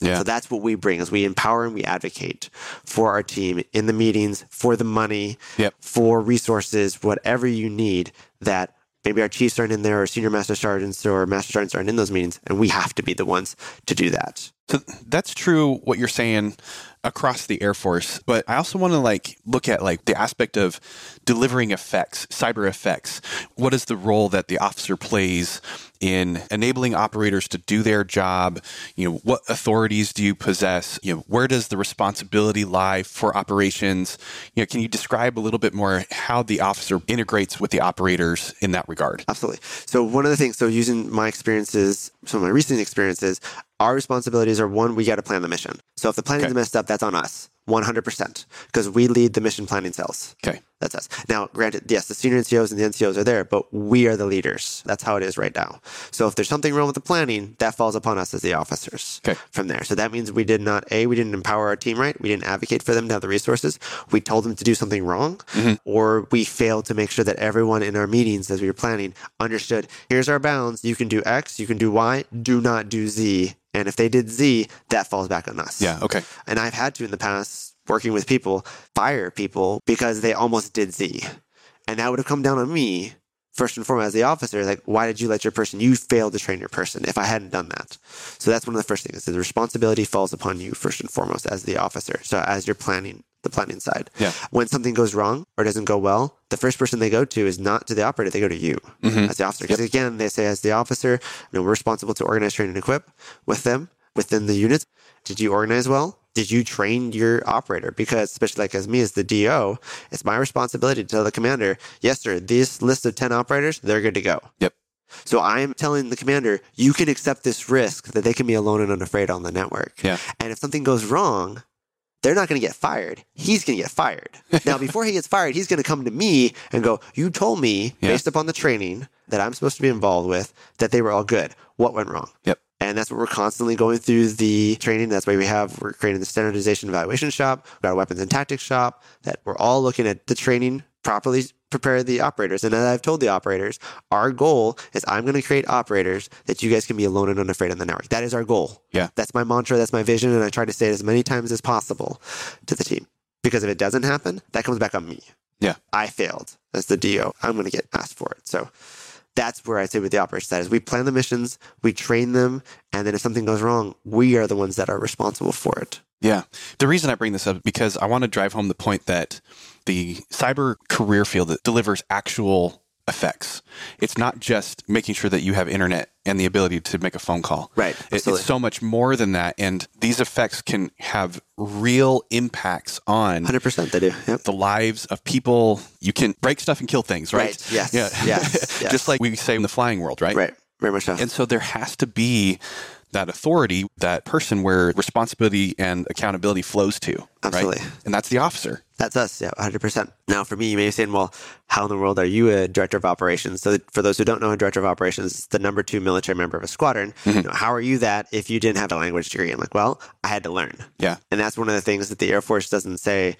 Yeah. So that's what we bring is we empower and we advocate for our team in the meetings, for the money, Yep. for resources, whatever you need that maybe our chiefs aren't in there or senior master sergeants or master sergeants aren't in those meetings. And we have to be the ones to do that. So that's true what you're saying across the Air Force, but I also want to like look at like the aspect of delivering effects, cyber effects. What is the role that the officer plays in enabling operators to do their job? You know, what authorities do you possess? You know, where does the responsibility lie for operations? You know, can you describe a little bit more how the officer integrates with the operators in that regard? Absolutely. So one of the things, so using my experiences, some of my recent experiences, our responsibilities are one, we got to plan the mission. So if the planning's Okay. messed up, that's on us. 100% because we lead the mission planning cells. Okay. That's us. Now, granted, yes, the senior NCOs and the NCOs are there, but we are the leaders. That's how it is right now. So if there's something wrong with the planning, that falls upon us as the officers Okay. from there. So that means we did not, A, we didn't empower our team right. We didn't advocate for them to have the resources. We told them to do something wrong, mm-hmm. or we failed to make sure that everyone in our meetings as we were planning understood here's our bounds. You can do X, you can do Y, do not do Z. And if they did Z, that falls back on us. Yeah. Okay. And I've had to in the past, working with people, fire people because they almost did Z. And that would have come down on me, first and foremost, as the officer. Like, why did you let your person, you failed to train your person if I hadn't done that? So that's one of the first things. The responsibility falls upon you, first and foremost, as the officer. So as you're planning, the planning side. Yeah. When something goes wrong or doesn't go well, the first person they go to is not to the operator, they go to you Mhm. as the officer. Because again, they say as the officer, you know, we're responsible to organize, train, and equip with them within the units. Did you organize well? Did you train your operator? Because especially like as me as the DO, it's my responsibility to tell the commander, yes, sir, this list of 10 operators, they're good to go. Yep. So I am telling the commander, you can accept this risk that they can be alone and unafraid on the network. Yeah. And if something goes wrong, they're not going to get fired. He's going to get fired. [LAUGHS] now, before he gets fired, he's going to come to me and go, You told me, Yeah. based upon the training that I'm supposed to be involved with, that they were all good. What went wrong? Yep. And that's what we're constantly going through the training. That's why we have, we're creating the standardization evaluation shop, we've got a weapons and tactics shop, that we're all looking at the training properly prepare the operators. And as I've told the operators, our goal is I'm going to create operators that you guys can be alone and unafraid on the network. That is our goal. Yeah. That's my mantra. That's my vision. And I try to say it as many times as possible to the team. Because if it doesn't happen, that comes back on me. Yeah. I failed as the DO. I'm going to get asked for it. So that's where I say with the operations side is we plan the missions, we train them, and then if something goes wrong, we are the ones that are responsible for it. Yeah. The reason I bring this up because I want to drive home the point that the cyber career field that delivers actual effects. It's not just making sure that you have internet and the ability to make a phone call. Right, It- it's so much more than that. And these effects can have real impacts on 100% they do. Yep. the lives of people. You can break stuff and kill things, right? Right. Yes. Yeah. Yes. [LAUGHS] Yes. just like we say in the flying world, right? Right. Very much so. And so there has to be that authority, that person where responsibility and accountability flows to. Absolutely. Right? And that's the officer. That's us, yeah, 100%. Now, for me, you may be saying, well, how in the world are you a director of operations? So, for those who don't know, a director of operations is the number two military member of a squadron. Mm-hmm. You know, how are you that if you didn't have a language degree? I'm like, well, I had to learn. Yeah. And that's one of the things that the Air Force doesn't say,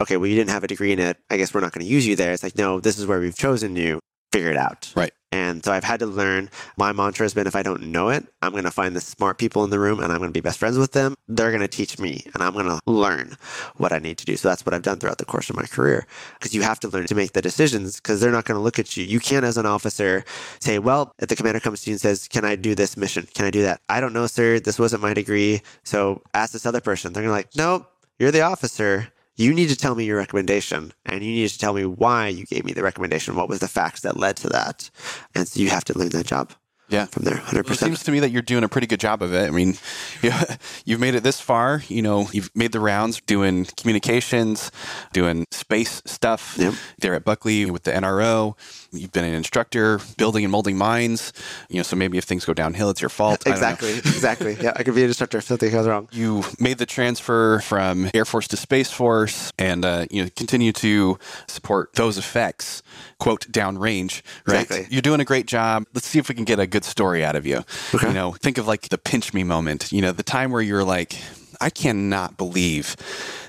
okay, well, you didn't have a degree in it. I guess we're not going to use you there. It's like, no, this is where we've chosen you. Figure it out. Right. And so I've had to learn. My mantra has been if I don't know it, I'm going to find the smart people in the room and I'm going to be best friends with them. They're going to teach me and I'm going to learn what I need to do. So that's what I've done throughout the course of my career because you have to learn to make the decisions because they're not going to look at you. You can't, as an officer, say, well, if the commander comes to you and says, Can I do this mission? Can I do that? I don't know, sir. This wasn't my degree. So ask this other person. They're going to like, Nope, you're the officer. You need to tell me your recommendation and you need to tell me why you gave me the recommendation. What was the facts that led to that? And so you have to learn that job Yeah. from there, 100%. It seems to me that you're doing a pretty good job of it. I mean, [LAUGHS] yeah, you've made it this far. You know, you've made the rounds doing communications, doing space stuff Yep. there at Buckley with the NRO. You've been an instructor, building and molding mines. You know, so maybe if things go downhill, it's your fault. I don't know. Exactly, exactly. Yeah, I could be an instructor if something goes wrong. You made the transfer from Air Force to Space Force, and uh, you know continue to support those effects. Quote downrange, right? Exactly. You're doing a great job. Let's see if we can get a good story out of you. Okay. You know, think of like the pinch me moment. You know, the time where you're like, I cannot believe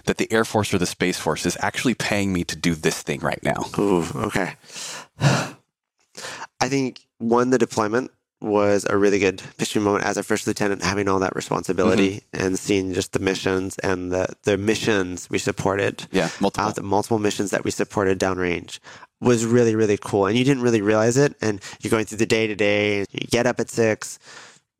that the Air Force or the Space Force is actually paying me to do this thing right now. Ooh, okay. I think one, the deployment was a really good pitching moment as a first lieutenant, having all that responsibility mm-hmm. and seeing just the missions and the, the missions we supported. Yeah, multiple. Out the multiple missions that we supported downrange was really, really cool. And you didn't really realize it. And you're going through the day to day, you get up at six,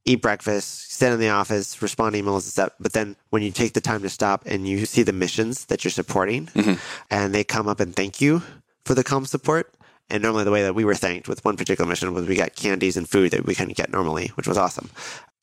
eat breakfast, sit in the office, respond to emails and stuff. But then when you take the time to stop and you see the missions that you're supporting mm-hmm. and they come up and thank you for the comm support. And normally the way that we were thanked with one particular mission was we got candies and food that we couldn't get normally, which was awesome.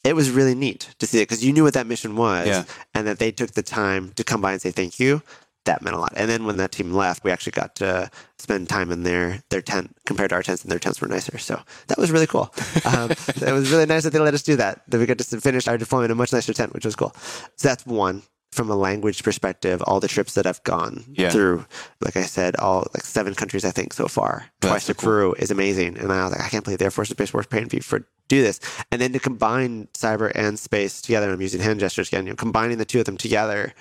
It was really neat to see it because you knew what that mission was Yeah. and that they took the time to come by and say thank you. That meant a lot. And then when that team left, we actually got to spend time in their their tent compared to our tents, and their tents were nicer. So that was really cool. [LAUGHS] Um, it was really nice that they let us do that. That we got to finish our deployment in a much nicer tent, which was cool. So that's one. From a language perspective, all the trips that I've gone Yeah. through, like I said, all like seven countries I think so far. That's Twice to cool. Peru is amazing, and I was like, I can't believe the Air Force Space Force paying for do this, and then to combine cyber and space together. I'm using hand gestures again. You know, combining the two of them together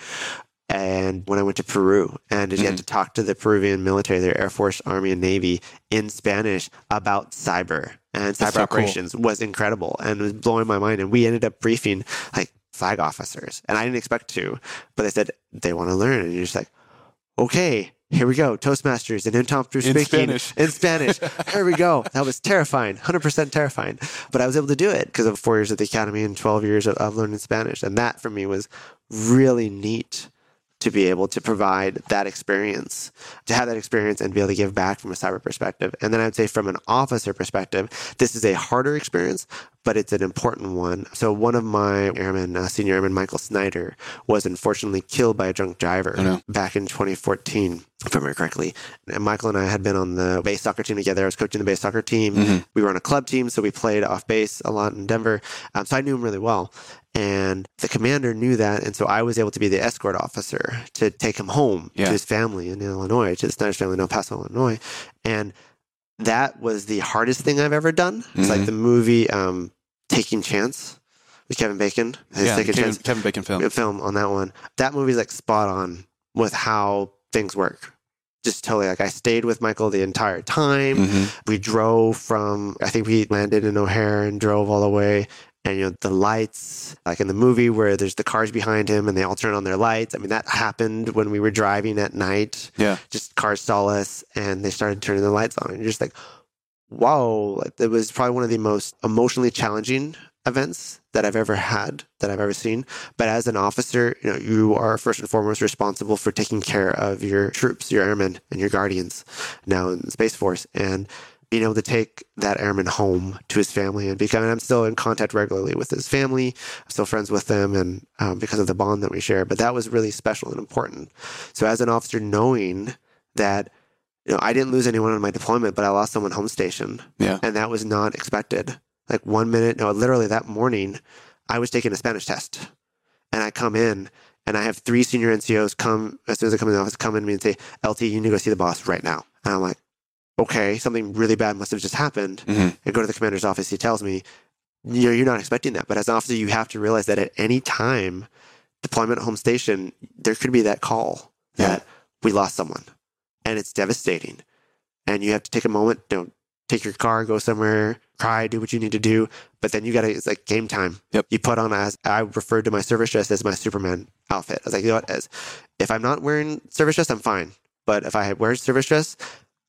and when I went to Peru and Mm-hmm. get to talk to the Peruvian military, their Air Force, Army, and Navy in Spanish about cyber and cyber so cool. operations was incredible and it was blowing my mind. And we ended up briefing like flag officers, and I didn't expect to, but they said they want to learn, and you're just like, okay. Here we go, Toastmasters and impromptu In speaking Spanish. in Spanish. Here we go. [LAUGHS] That was terrifying, 100% terrifying. But I was able to do it because of four years at the academy and 12 years of, of learning Spanish. And that for me was really neat to be able to provide that experience, to have that experience and be able to give back from a cyber perspective. And then I'd say from an officer perspective, this is a harder experience, but it's an important one. So one of my airmen, uh, senior airman Michael Snyder, was unfortunately killed by a drunk driver Oh, no. back in 2014, if I remember correctly. And Michael and I had been on the base soccer team together. I was coaching the base soccer team. Mm-hmm. We were on a club team, so we played off base a lot in Denver. Um, so I knew him really well. And the commander knew that. And so I was able to be the escort officer to take him home Yeah. to his family in Illinois, to the Snyder's family in El Paso, Illinois. And that was the hardest thing I've ever done. It's Mhm. like the movie um, Taking Chance with Kevin Bacon. His yeah, Taking Kevin, Chance Kevin Bacon film. film on that one. That movie's like spot on with how things work. Just totally like I stayed with Michael the entire time. Mhm. We drove from I think we landed in O'Hare and drove all the way. And you know the lights, like in the movie where there's the cars behind him and they all turn on their lights. I mean that happened when we were driving at night. Yeah. Just cars saw us and they started turning the lights on. And you're just like, wow! Like, it was probably one of the most emotionally challenging events that I've ever had, that I've ever seen. But as an officer, you know, you are first and foremost responsible for taking care of your troops, your airmen, and your guardians now in the Space Force. And being able to take that airman home to his family and become, and I'm still in contact regularly with his family, I'm still friends with them, and um, because of the bond that we share. But that was really special and important. So as an officer, knowing that, you know, I didn't lose anyone on my deployment, but I lost someone home station Yeah. and that was not expected. Like one minute, no, literally that morning, I was taking a Spanish test, and I come in, and I have three senior NCOs come as soon as I come in the office, come in to me and say, "LT, you need to go see the boss right now." And I'm like, "Okay, something really bad must have just happened." Mhm. I go to the commander's office. He tells me, "You're you're not expecting that, but as an officer, you have to realize that at any time, deployment home station, there could be that call Yeah. that we lost someone, and it's devastating, and you have to take a moment, don't take your car, go somewhere, cry, do what you need to do. But then you gotta, it's like game time. Yep. You put on as I referred to my service dress as my Superman outfit. I was like, you know what? As if I'm not wearing service dress, I'm fine. But if I wear service dress,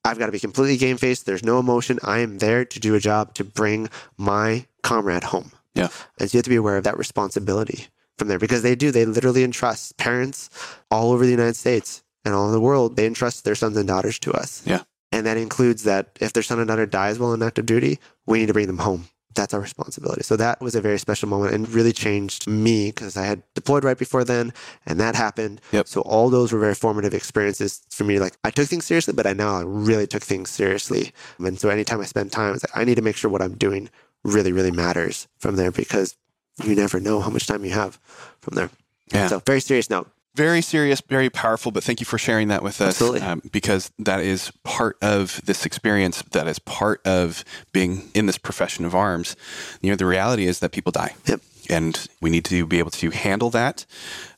I've got to be completely game faced. There's no emotion. I am there to do a job to bring my comrade home. Yeah. And so you have to be aware of that responsibility from there because they do. They literally entrust parents all over the United States and all over the world. They entrust their sons and daughters to us. Yeah. And that includes that if their son and daughter dies while on active duty, we need to bring them home. That's our responsibility. So that was a very special moment and really changed me because I had deployed right before then and that happened. Yep. So all those were very formative experiences for me. Like I took things seriously, but I now I really took things seriously. And so anytime I spend time, it's like I need to make sure what I'm doing really, really matters from there because you never know how much time you have from there. Yeah. So very serious note. Very serious, very powerful. But thank you for sharing that with us, Absolutely. um, because that is part of this experience. That is part of being in this profession of arms. You know, the reality is that people die. Yep. And we need to be able to handle that,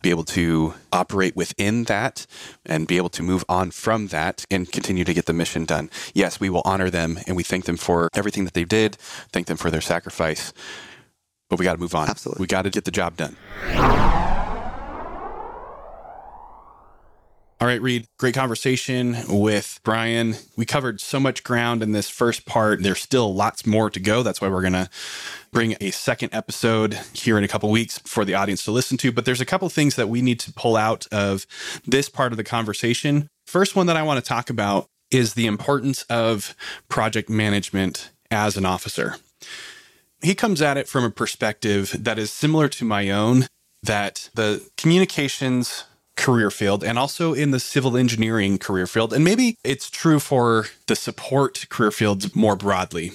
be able to operate within that, and be able to move on from that and continue to get the mission done. Yes, we will honor them and we thank them for everything that they did, thank them for their sacrifice, but we got to move on. Absolutely. We got to get the job done. All right, Reed, great conversation with Brian. We covered so much ground in this first part. There's still lots more to go. That's why we're going to bring a second episode here in a couple weeks for the audience to listen to. But there's a couple things that we need to pull out of this part of the conversation. First one that I want to talk about is the importance of project management as an officer. He comes at it from a perspective that is similar to my own that the communications career field and also in the civil engineering career field. And maybe it's true for the support career fields more broadly.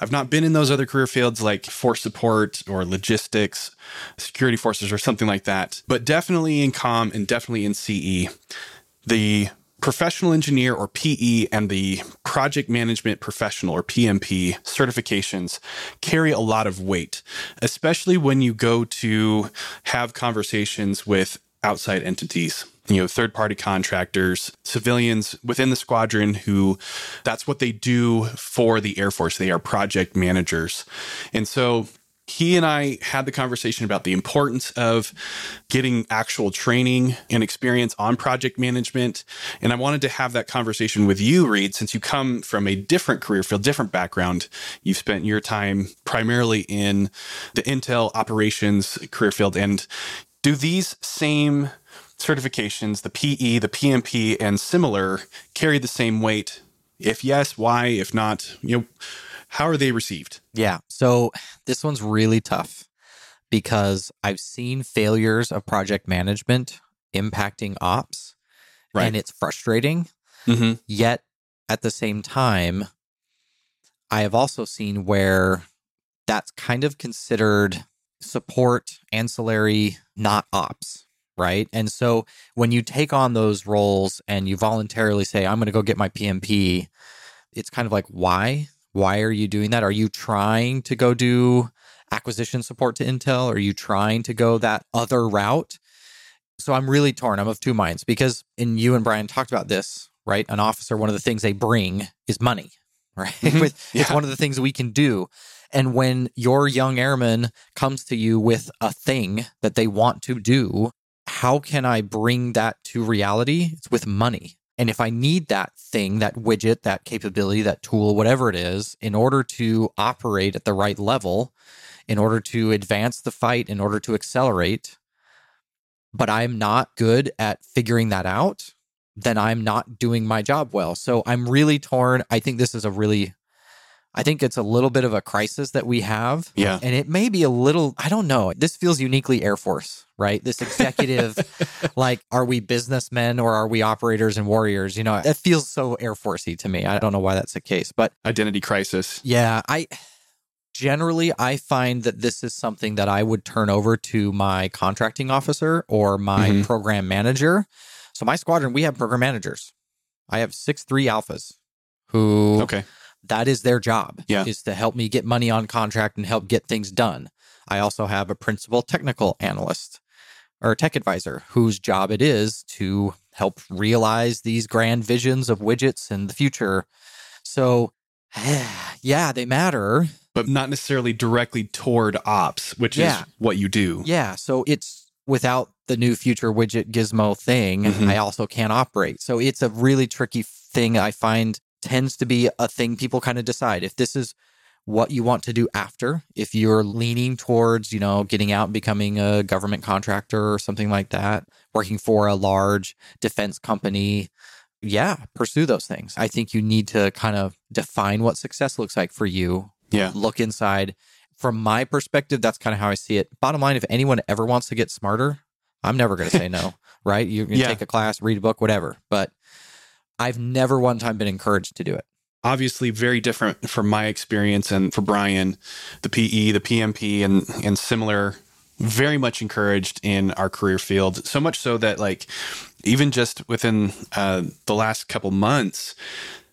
I've not been in those other career fields like force support or logistics, security forces, or something like that, but definitely in com and definitely in CE. The professional engineer or PE and the project management professional or PMP certifications carry a lot of weight, especially when you go to have conversations with outside entities you know third party contractors civilians within the squadron who that's what they do for the air force they are project managers and so he and I had the conversation about the importance of getting actual training and experience on project management. And I wanted to have that conversation with you, Reed, since you come from a different career field, different background. You've spent your time primarily in the Intel operations career field. And do these same certifications, the PE, the PMP, and similar, carry the same weight? If yes, why? If not, you know, how are they received? Yeah. So this one's really tough because I've seen failures of project management impacting ops, right. and it's frustrating. Mm-hmm. Yet at the same time, I have also seen where that's kind of considered support, ancillary, not ops, right? And so when you take on those roles and you voluntarily say, I'm going to go get my PMP, it's kind of like, why? Why are you doing that? Are you trying to go do acquisition support to Intel? Are you trying to go that other route? So I'm really torn. I'm of two minds because, and you and Brian talked about this, right? An officer, one of the things they bring is money, [LAUGHS] right? Mm-hmm. yeah. It's one of the things we can do. And when your young airman comes to you with a thing that they want to do, how can I bring that to reality? It's with money. And if I need that thing, that widget, that capability, that tool, whatever it is, in order to operate at the right level, in order to advance the fight, in order to accelerate, but I'm not good at figuring that out, then I'm not doing my job well. So I'm really torn. I think this is a really I think it's a little bit of a crisis that we have. Yeah. And it may be a little, I don't know. This feels uniquely Air Force, right? This executive, [LAUGHS] like, are we businessmen or are we operators and warriors? You know, it feels so Air Forcey to me. I don't know why that's the case, but identity crisis. Yeah. I generally, I find that this is something that I would turn over to my contracting officer or my mm-hmm. program manager. So, my squadron, we have program managers. I have six three alphas who. Okay that is their job yeah. is to help me get money on contract and help get things done. I also have a principal technical analyst or tech advisor whose job it is to help realize these grand visions of widgets in the future. So, [SIGHS] yeah, they matter, but not necessarily directly toward ops, which yeah. is what you do. Yeah, so it's without the new future widget gizmo thing, mm-hmm. I also can't operate. So it's a really tricky thing I find tends to be a thing people kind of decide. If this is what you want to do after if you're leaning towards you know getting out and becoming a government contractor or something like that working for a large defense company yeah pursue those things. I think you need to kind of define what success looks like for you. Yeah. Look inside. From my perspective that's kind of how i see it. Bottom line if anyone ever wants to get smarter i'm never going to say no [LAUGHS] right? You're going to yeah. take a class read a book whatever. But I've never one time been encouraged to do it. Obviously, very different from my experience and for Brian, the PE, the PMP, and and similar. Very much encouraged in our career field. So much so that like even just within uh, the last couple months,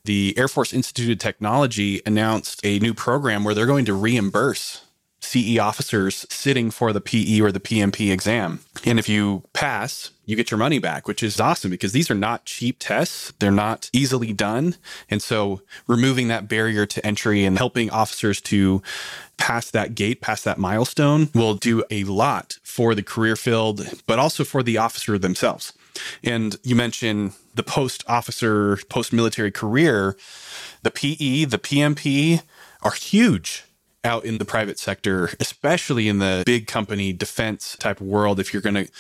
the Air Force Institute of Technology announced a new program where they're going to reimburse CE officers sitting for the PE or the PMP exam. And if you pass, you get your money back, which is awesome because these are not cheap tests. They're not easily done. And so removing that barrier to entry and helping officers to pass that gate, pass that milestone will do a lot for the career field, but also for the officer themselves. And you mentioned the post officer, post military career, the PE, the PMP are huge out in the private sector, especially in the big company defense type world. If you're going to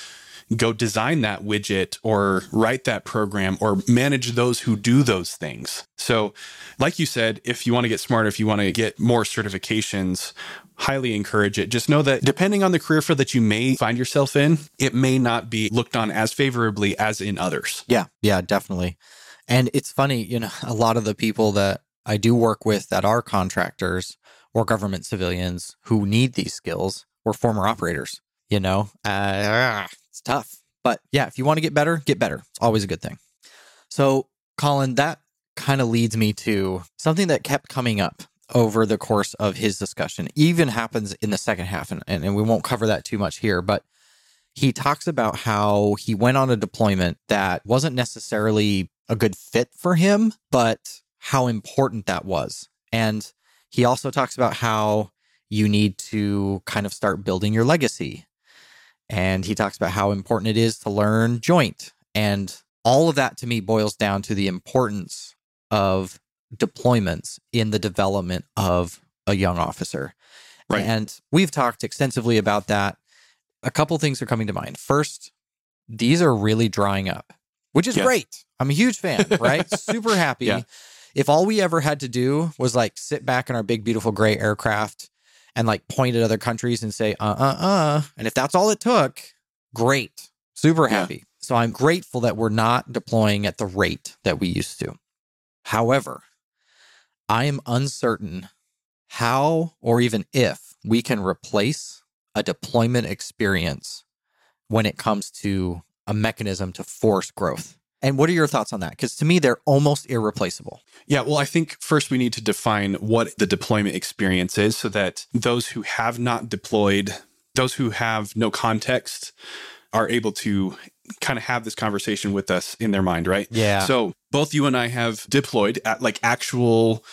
go design that widget or write that program or manage those who do those things. So, like you said, if you want to get smarter, if you want to get more certifications, highly encourage it. Just know that depending on the career field that you may find yourself in, it may not be looked on as favorably as in others. Yeah, yeah, definitely. And it's funny, you know, [LAUGHS] a lot of the people that I do work with that are contractors or government civilians who need these skills were former operators. You know, uh, it's tough. But yeah, if you want to get better, get better. It's always a good thing. So, Colin, that kind of leads me to something that kept coming up over the course of his discussion, even happens in the second half. And, and, and we won't cover that too much here, but he talks about how he went on a deployment that wasn't necessarily a good fit for him, but how important that was. And he also talks about how you need to kind of start building your legacy. And he talks about how important it is to learn joint. And all of that to me boils down to the importance of deployments in the development of a young officer. Right. And we've talked extensively about that. A couple things are coming to mind. First, these are really drying up, which is Yes. great. I'm a huge fan, right? [LAUGHS] Super happy. Yeah. If all we ever had to do was like sit back in our big, beautiful gray aircraft and like point at other countries and say, uh uh uh. And if that's all it took, great. Super Yeah. happy. So I'm grateful that we're not deploying at the rate that we used to. However, I am uncertain how or even if we can replace a deployment experience when it comes to a mechanism to force growth. And what are your thoughts on that? Because to me, they're almost irreplaceable. Yeah, well, I think first we need to define what the deployment experience is so that those who have not deployed, those who have no context, are able to kind of have this conversation with us in their mind, right? Yeah. So both you and I have deployed at like actual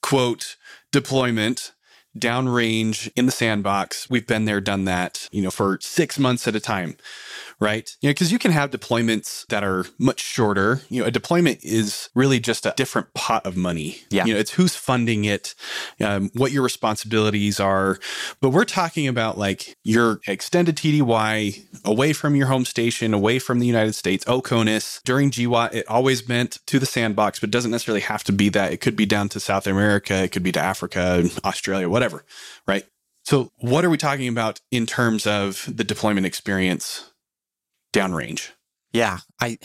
quote deployment downrange in the sandbox. We've been there, done that, you know, for six months at a time, right? You know, because you can have deployments that are much shorter. You know, a deployment is really just a different pot of money. Yeah. You know, it's who's funding it, um, what your responsibilities are. But we're talking about like your extended TDY away from your home station, away from the United States, OCONUS. During GWOT, it always meant to the sandbox, but doesn't necessarily have to be that. It could be down to South America, it could be to Africa, Australia, whatever, right? So, what are we talking about in terms of the deployment experience downrange? Yeah, I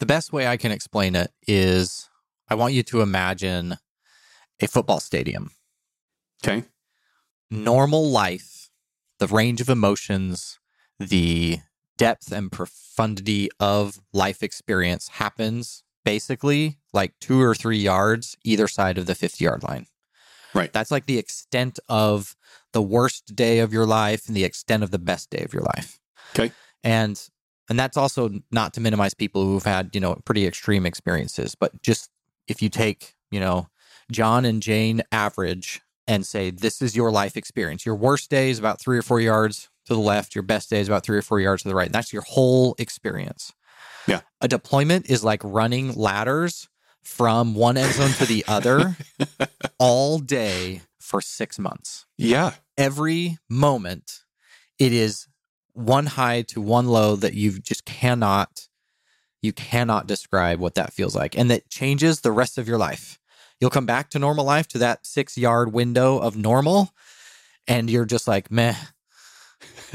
the best way I can explain it is I want you to imagine a football stadium. Okay. Normal life, the range of emotions, the depth and profundity of life experience happens basically like 2 or 3 yards either side of the 50-yard line. Right. That's like the extent of the worst day of your life and the extent of the best day of your life. Okay. And and that's also not to minimize people who've had, you know, pretty extreme experiences, but just if you take, you know, John and Jane average and say this is your life experience. Your worst day is about 3 or 4 yards to the left, your best day is about 3 or 4 yards to the right. And that's your whole experience. Yeah. A deployment is like running ladders from one end zone to the other [LAUGHS] all day for 6 months Yeah. every moment it is one high to one low that you just cannot you cannot describe what that feels like. And that changes the rest of your life. You'll come back to normal life to that six yard window of normal and you're just like meh. [LAUGHS]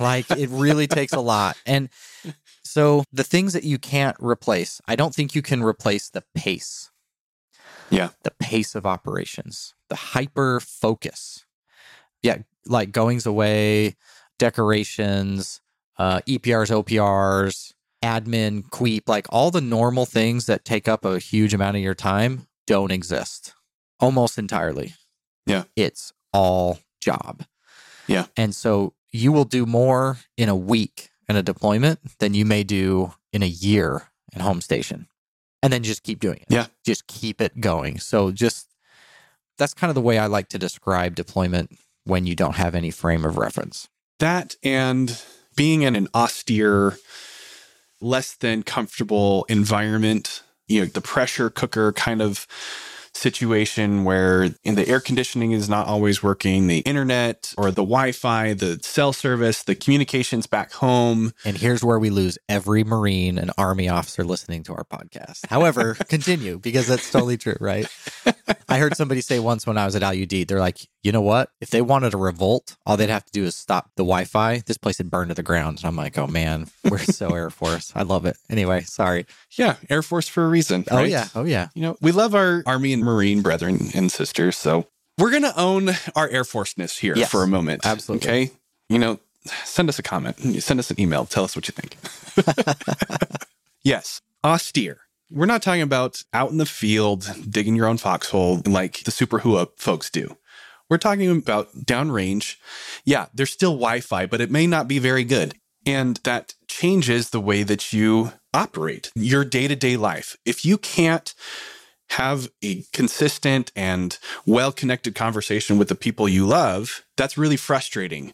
Like it really takes a lot. And so the things that you can't replace i don't think you can replace the pace. Yeah. the pace of operations. The hyper focus. Yeah like goings away decorations uh eprs oprs admin queep like all the normal things that take up a huge amount of your time don't exist almost entirely Yeah. it's all job Yeah. and so you will do more in a week in a deployment than you may do in a year in home station. And then just keep doing it. Yeah. Just keep it going. So just that's kind of the way I like to describe deployment when you don't have any frame of reference. That and being in an austere less than comfortable environment, you know, the pressure cooker kind of situation where in the air conditioning is not always working, the internet or the Wi-Fi, the cell service, the communications back home. And here's where we lose every Marine and Army officer listening to our podcast. However, [LAUGHS] continue because that's totally true, right? I heard somebody say once when I was at Al Udeid, they're like, you know what? If they wanted a revolt, all they'd have to do is stop the Wi Fi. This place had burned to the ground. And I'm like, oh man, we're so [LAUGHS] Air Force. I love it. Anyway, sorry. Yeah, Air Force for a reason. Oh, yeah. Oh, yeah. You know, we love our Army and Marine brethren and sisters. So we're going to own our Air Forceness here Yes, for a moment. absolutely. Okay. You know, send us a comment, send us an email, tell us what you think. [LAUGHS] yes, austere. We're not talking about out in the field digging your own foxhole like the Super Hua folks do. We're talking about downrange. Yeah, there's still Wi Fi, but it may not be very good. And that changes the way that you operate your day to day life. If you can't have a consistent and well connected conversation with the people you love, that's really frustrating.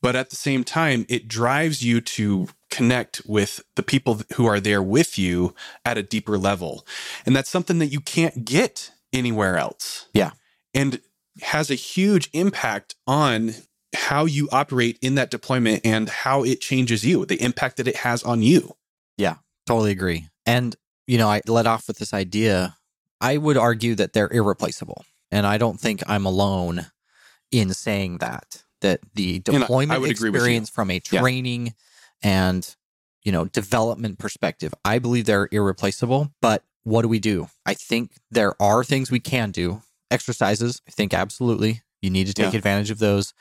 But at the same time, it drives you to connect with the people who are there with you at a deeper level. And that's something that you can't get anywhere else. Yeah. And has a huge impact on how you operate in that deployment and how it changes you, the impact that it has on you. Yeah, totally agree. And, you know, I let off with this idea. I would argue that they're irreplaceable. And I don't think I'm alone in saying that, that the I- I deployment with experience from a Yeah. training and, you know, development perspective, I believe they're irreplaceable. But what do we do? I think there are things we can do. Exercises, I think absolutely. You need to take Yeah. advantage of those.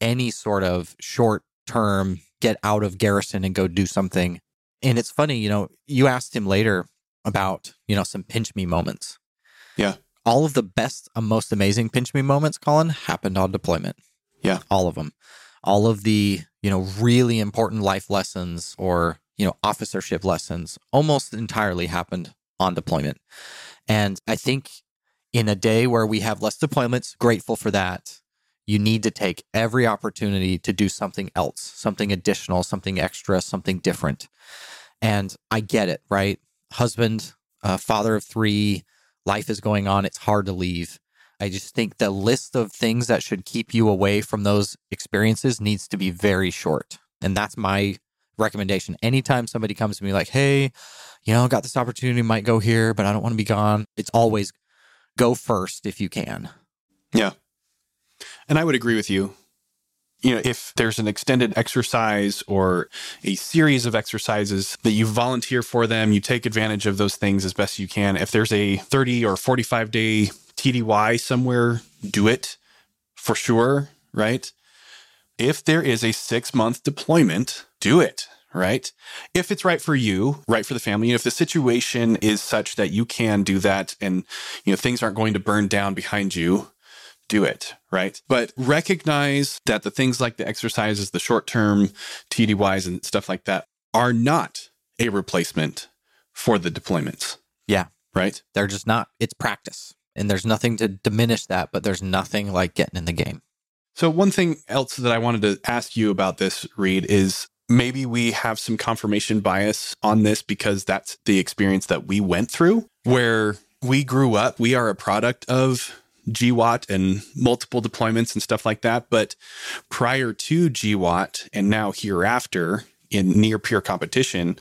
Any sort of short term get out of garrison and go do something. And it's funny, you know, you asked him later about, you know, some pinch me moments. Yeah. All of the best, uh, most amazing pinch me moments, Colin, happened on deployment. Yeah. All of them. All of the, you know, really important life lessons or, you know, officership lessons almost entirely happened on deployment. And I think in a day where we have less deployments, grateful for that. You need to take every opportunity to do something else, something additional, something extra, something different. And I get it, right? Husband, uh, father of three, life is going on. It's hard to leave. I just think the list of things that should keep you away from those experiences needs to be very short. And that's my recommendation. Anytime somebody comes to me like, hey, you know, got this opportunity, might go here, but I don't want to be gone, it's always go first if you can. Yeah. And I would agree with you. You know, if there's an extended exercise or a series of exercises that you volunteer for them, you take advantage of those things as best you can. If there's a 30 or 45 day TDY somewhere, do it for sure, right? If there is a six month deployment, do it, right? If it's right for you, right for the family, and if the situation is such that you can do that and, you know, things aren't going to burn down behind you, do it, right? But recognize that the things like the exercises, the short term TDYs and stuff like that are not a replacement for the deployments. Yeah. Right. They're just not, it's practice. And there's nothing to diminish that, but there's nothing like getting in the game. So, one thing else that I wanted to ask you about this, Reed, is maybe we have some confirmation bias on this because that's the experience that we went through where we grew up. We are a product of GWOT and multiple deployments and stuff like that. But prior to GWOT and now hereafter in near peer competition,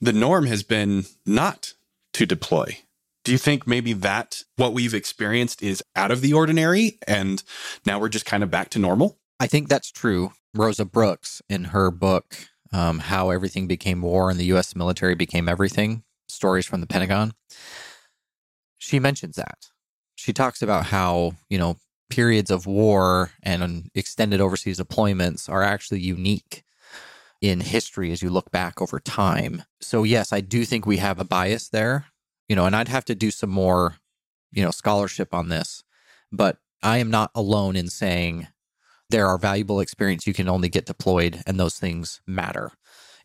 the norm has been not to deploy. Do you think maybe that what we've experienced is out of the ordinary and now we're just kind of back to normal? I think that's true. Rosa Brooks, in her book, um, How Everything Became War and the U.S. Military Became Everything Stories from the Pentagon, she mentions that. She talks about how, you know, periods of war and extended overseas deployments are actually unique in history as you look back over time. So, yes, I do think we have a bias there, you know, and I'd have to do some more, you know, scholarship on this. But I am not alone in saying there are valuable experience you can only get deployed and those things matter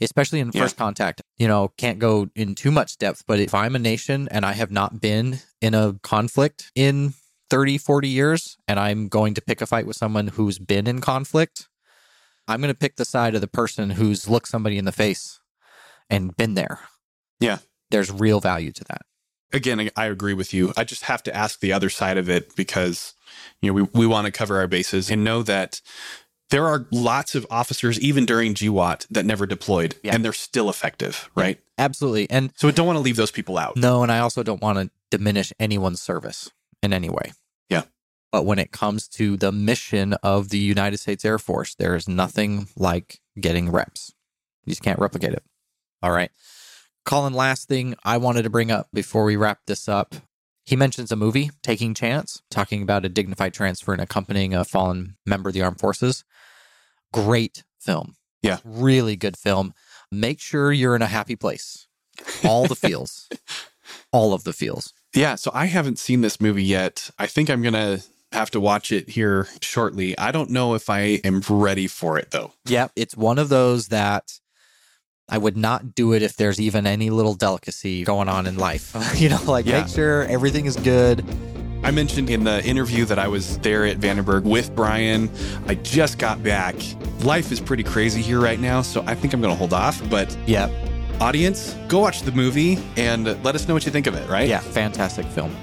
especially in Yeah. first contact you know can't go in too much depth but if i'm a nation and i have not been in a conflict in 30 40 years and i'm going to pick a fight with someone who's been in conflict i'm going to pick the side of the person who's looked somebody in the face and been there. Yeah. There's real value to that. Again, I- I agree with you. I just have to ask the other side of it because, you know, we, we want to cover our bases and know that there are lots of officers, even during GWOT, that never deployed Yeah. and they're still effective, right? Absolutely. And So we don't want to leave those people out. no, and I also don't want to diminish anyone's service in any way. Yeah. But when it comes to the mission of the United States Air Force, there is nothing like getting reps. You just can't replicate it. All right. Colin, last thing I wanted to bring up before we wrap this up. He mentions a movie, Taking Chance, talking about a dignified transfer and accompanying a fallen member of the armed forces. Great film. Yeah. Really good film. Make sure you're in a happy place. All the [LAUGHS] feels. All of the feels. Yeah, so I haven't seen this movie yet. I think I'm going to have to watch it here shortly. I don't know if I am ready for it though. Yep. It's one of those that I would not do it if there's even any little delicacy going on in life. [LAUGHS] you know, like Yeah. make sure everything is good. I mentioned in the interview that I was there at Vandenberg with Brian. I just got back. Life is pretty crazy here right now, so I think I'm going to hold off. But yeah, audience, go watch the movie and let us know what you think of it, right? Yeah. Fantastic film.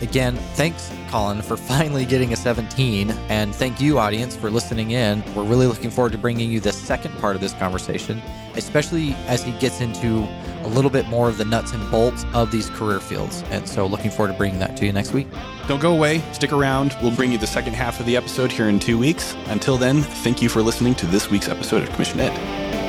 Again, thanks, Colin, for finally getting a 17. And thank you, audience, for listening in. We're really looking forward to bringing you the second part of this conversation, especially as he gets into a little bit more of the nuts and bolts of these career fields. And so, looking forward to bringing that to you next week. Don't go away. Stick around. We'll bring you the second half of the episode here in two weeks. Until then, thank you for listening to this week's episode of Commission Ed.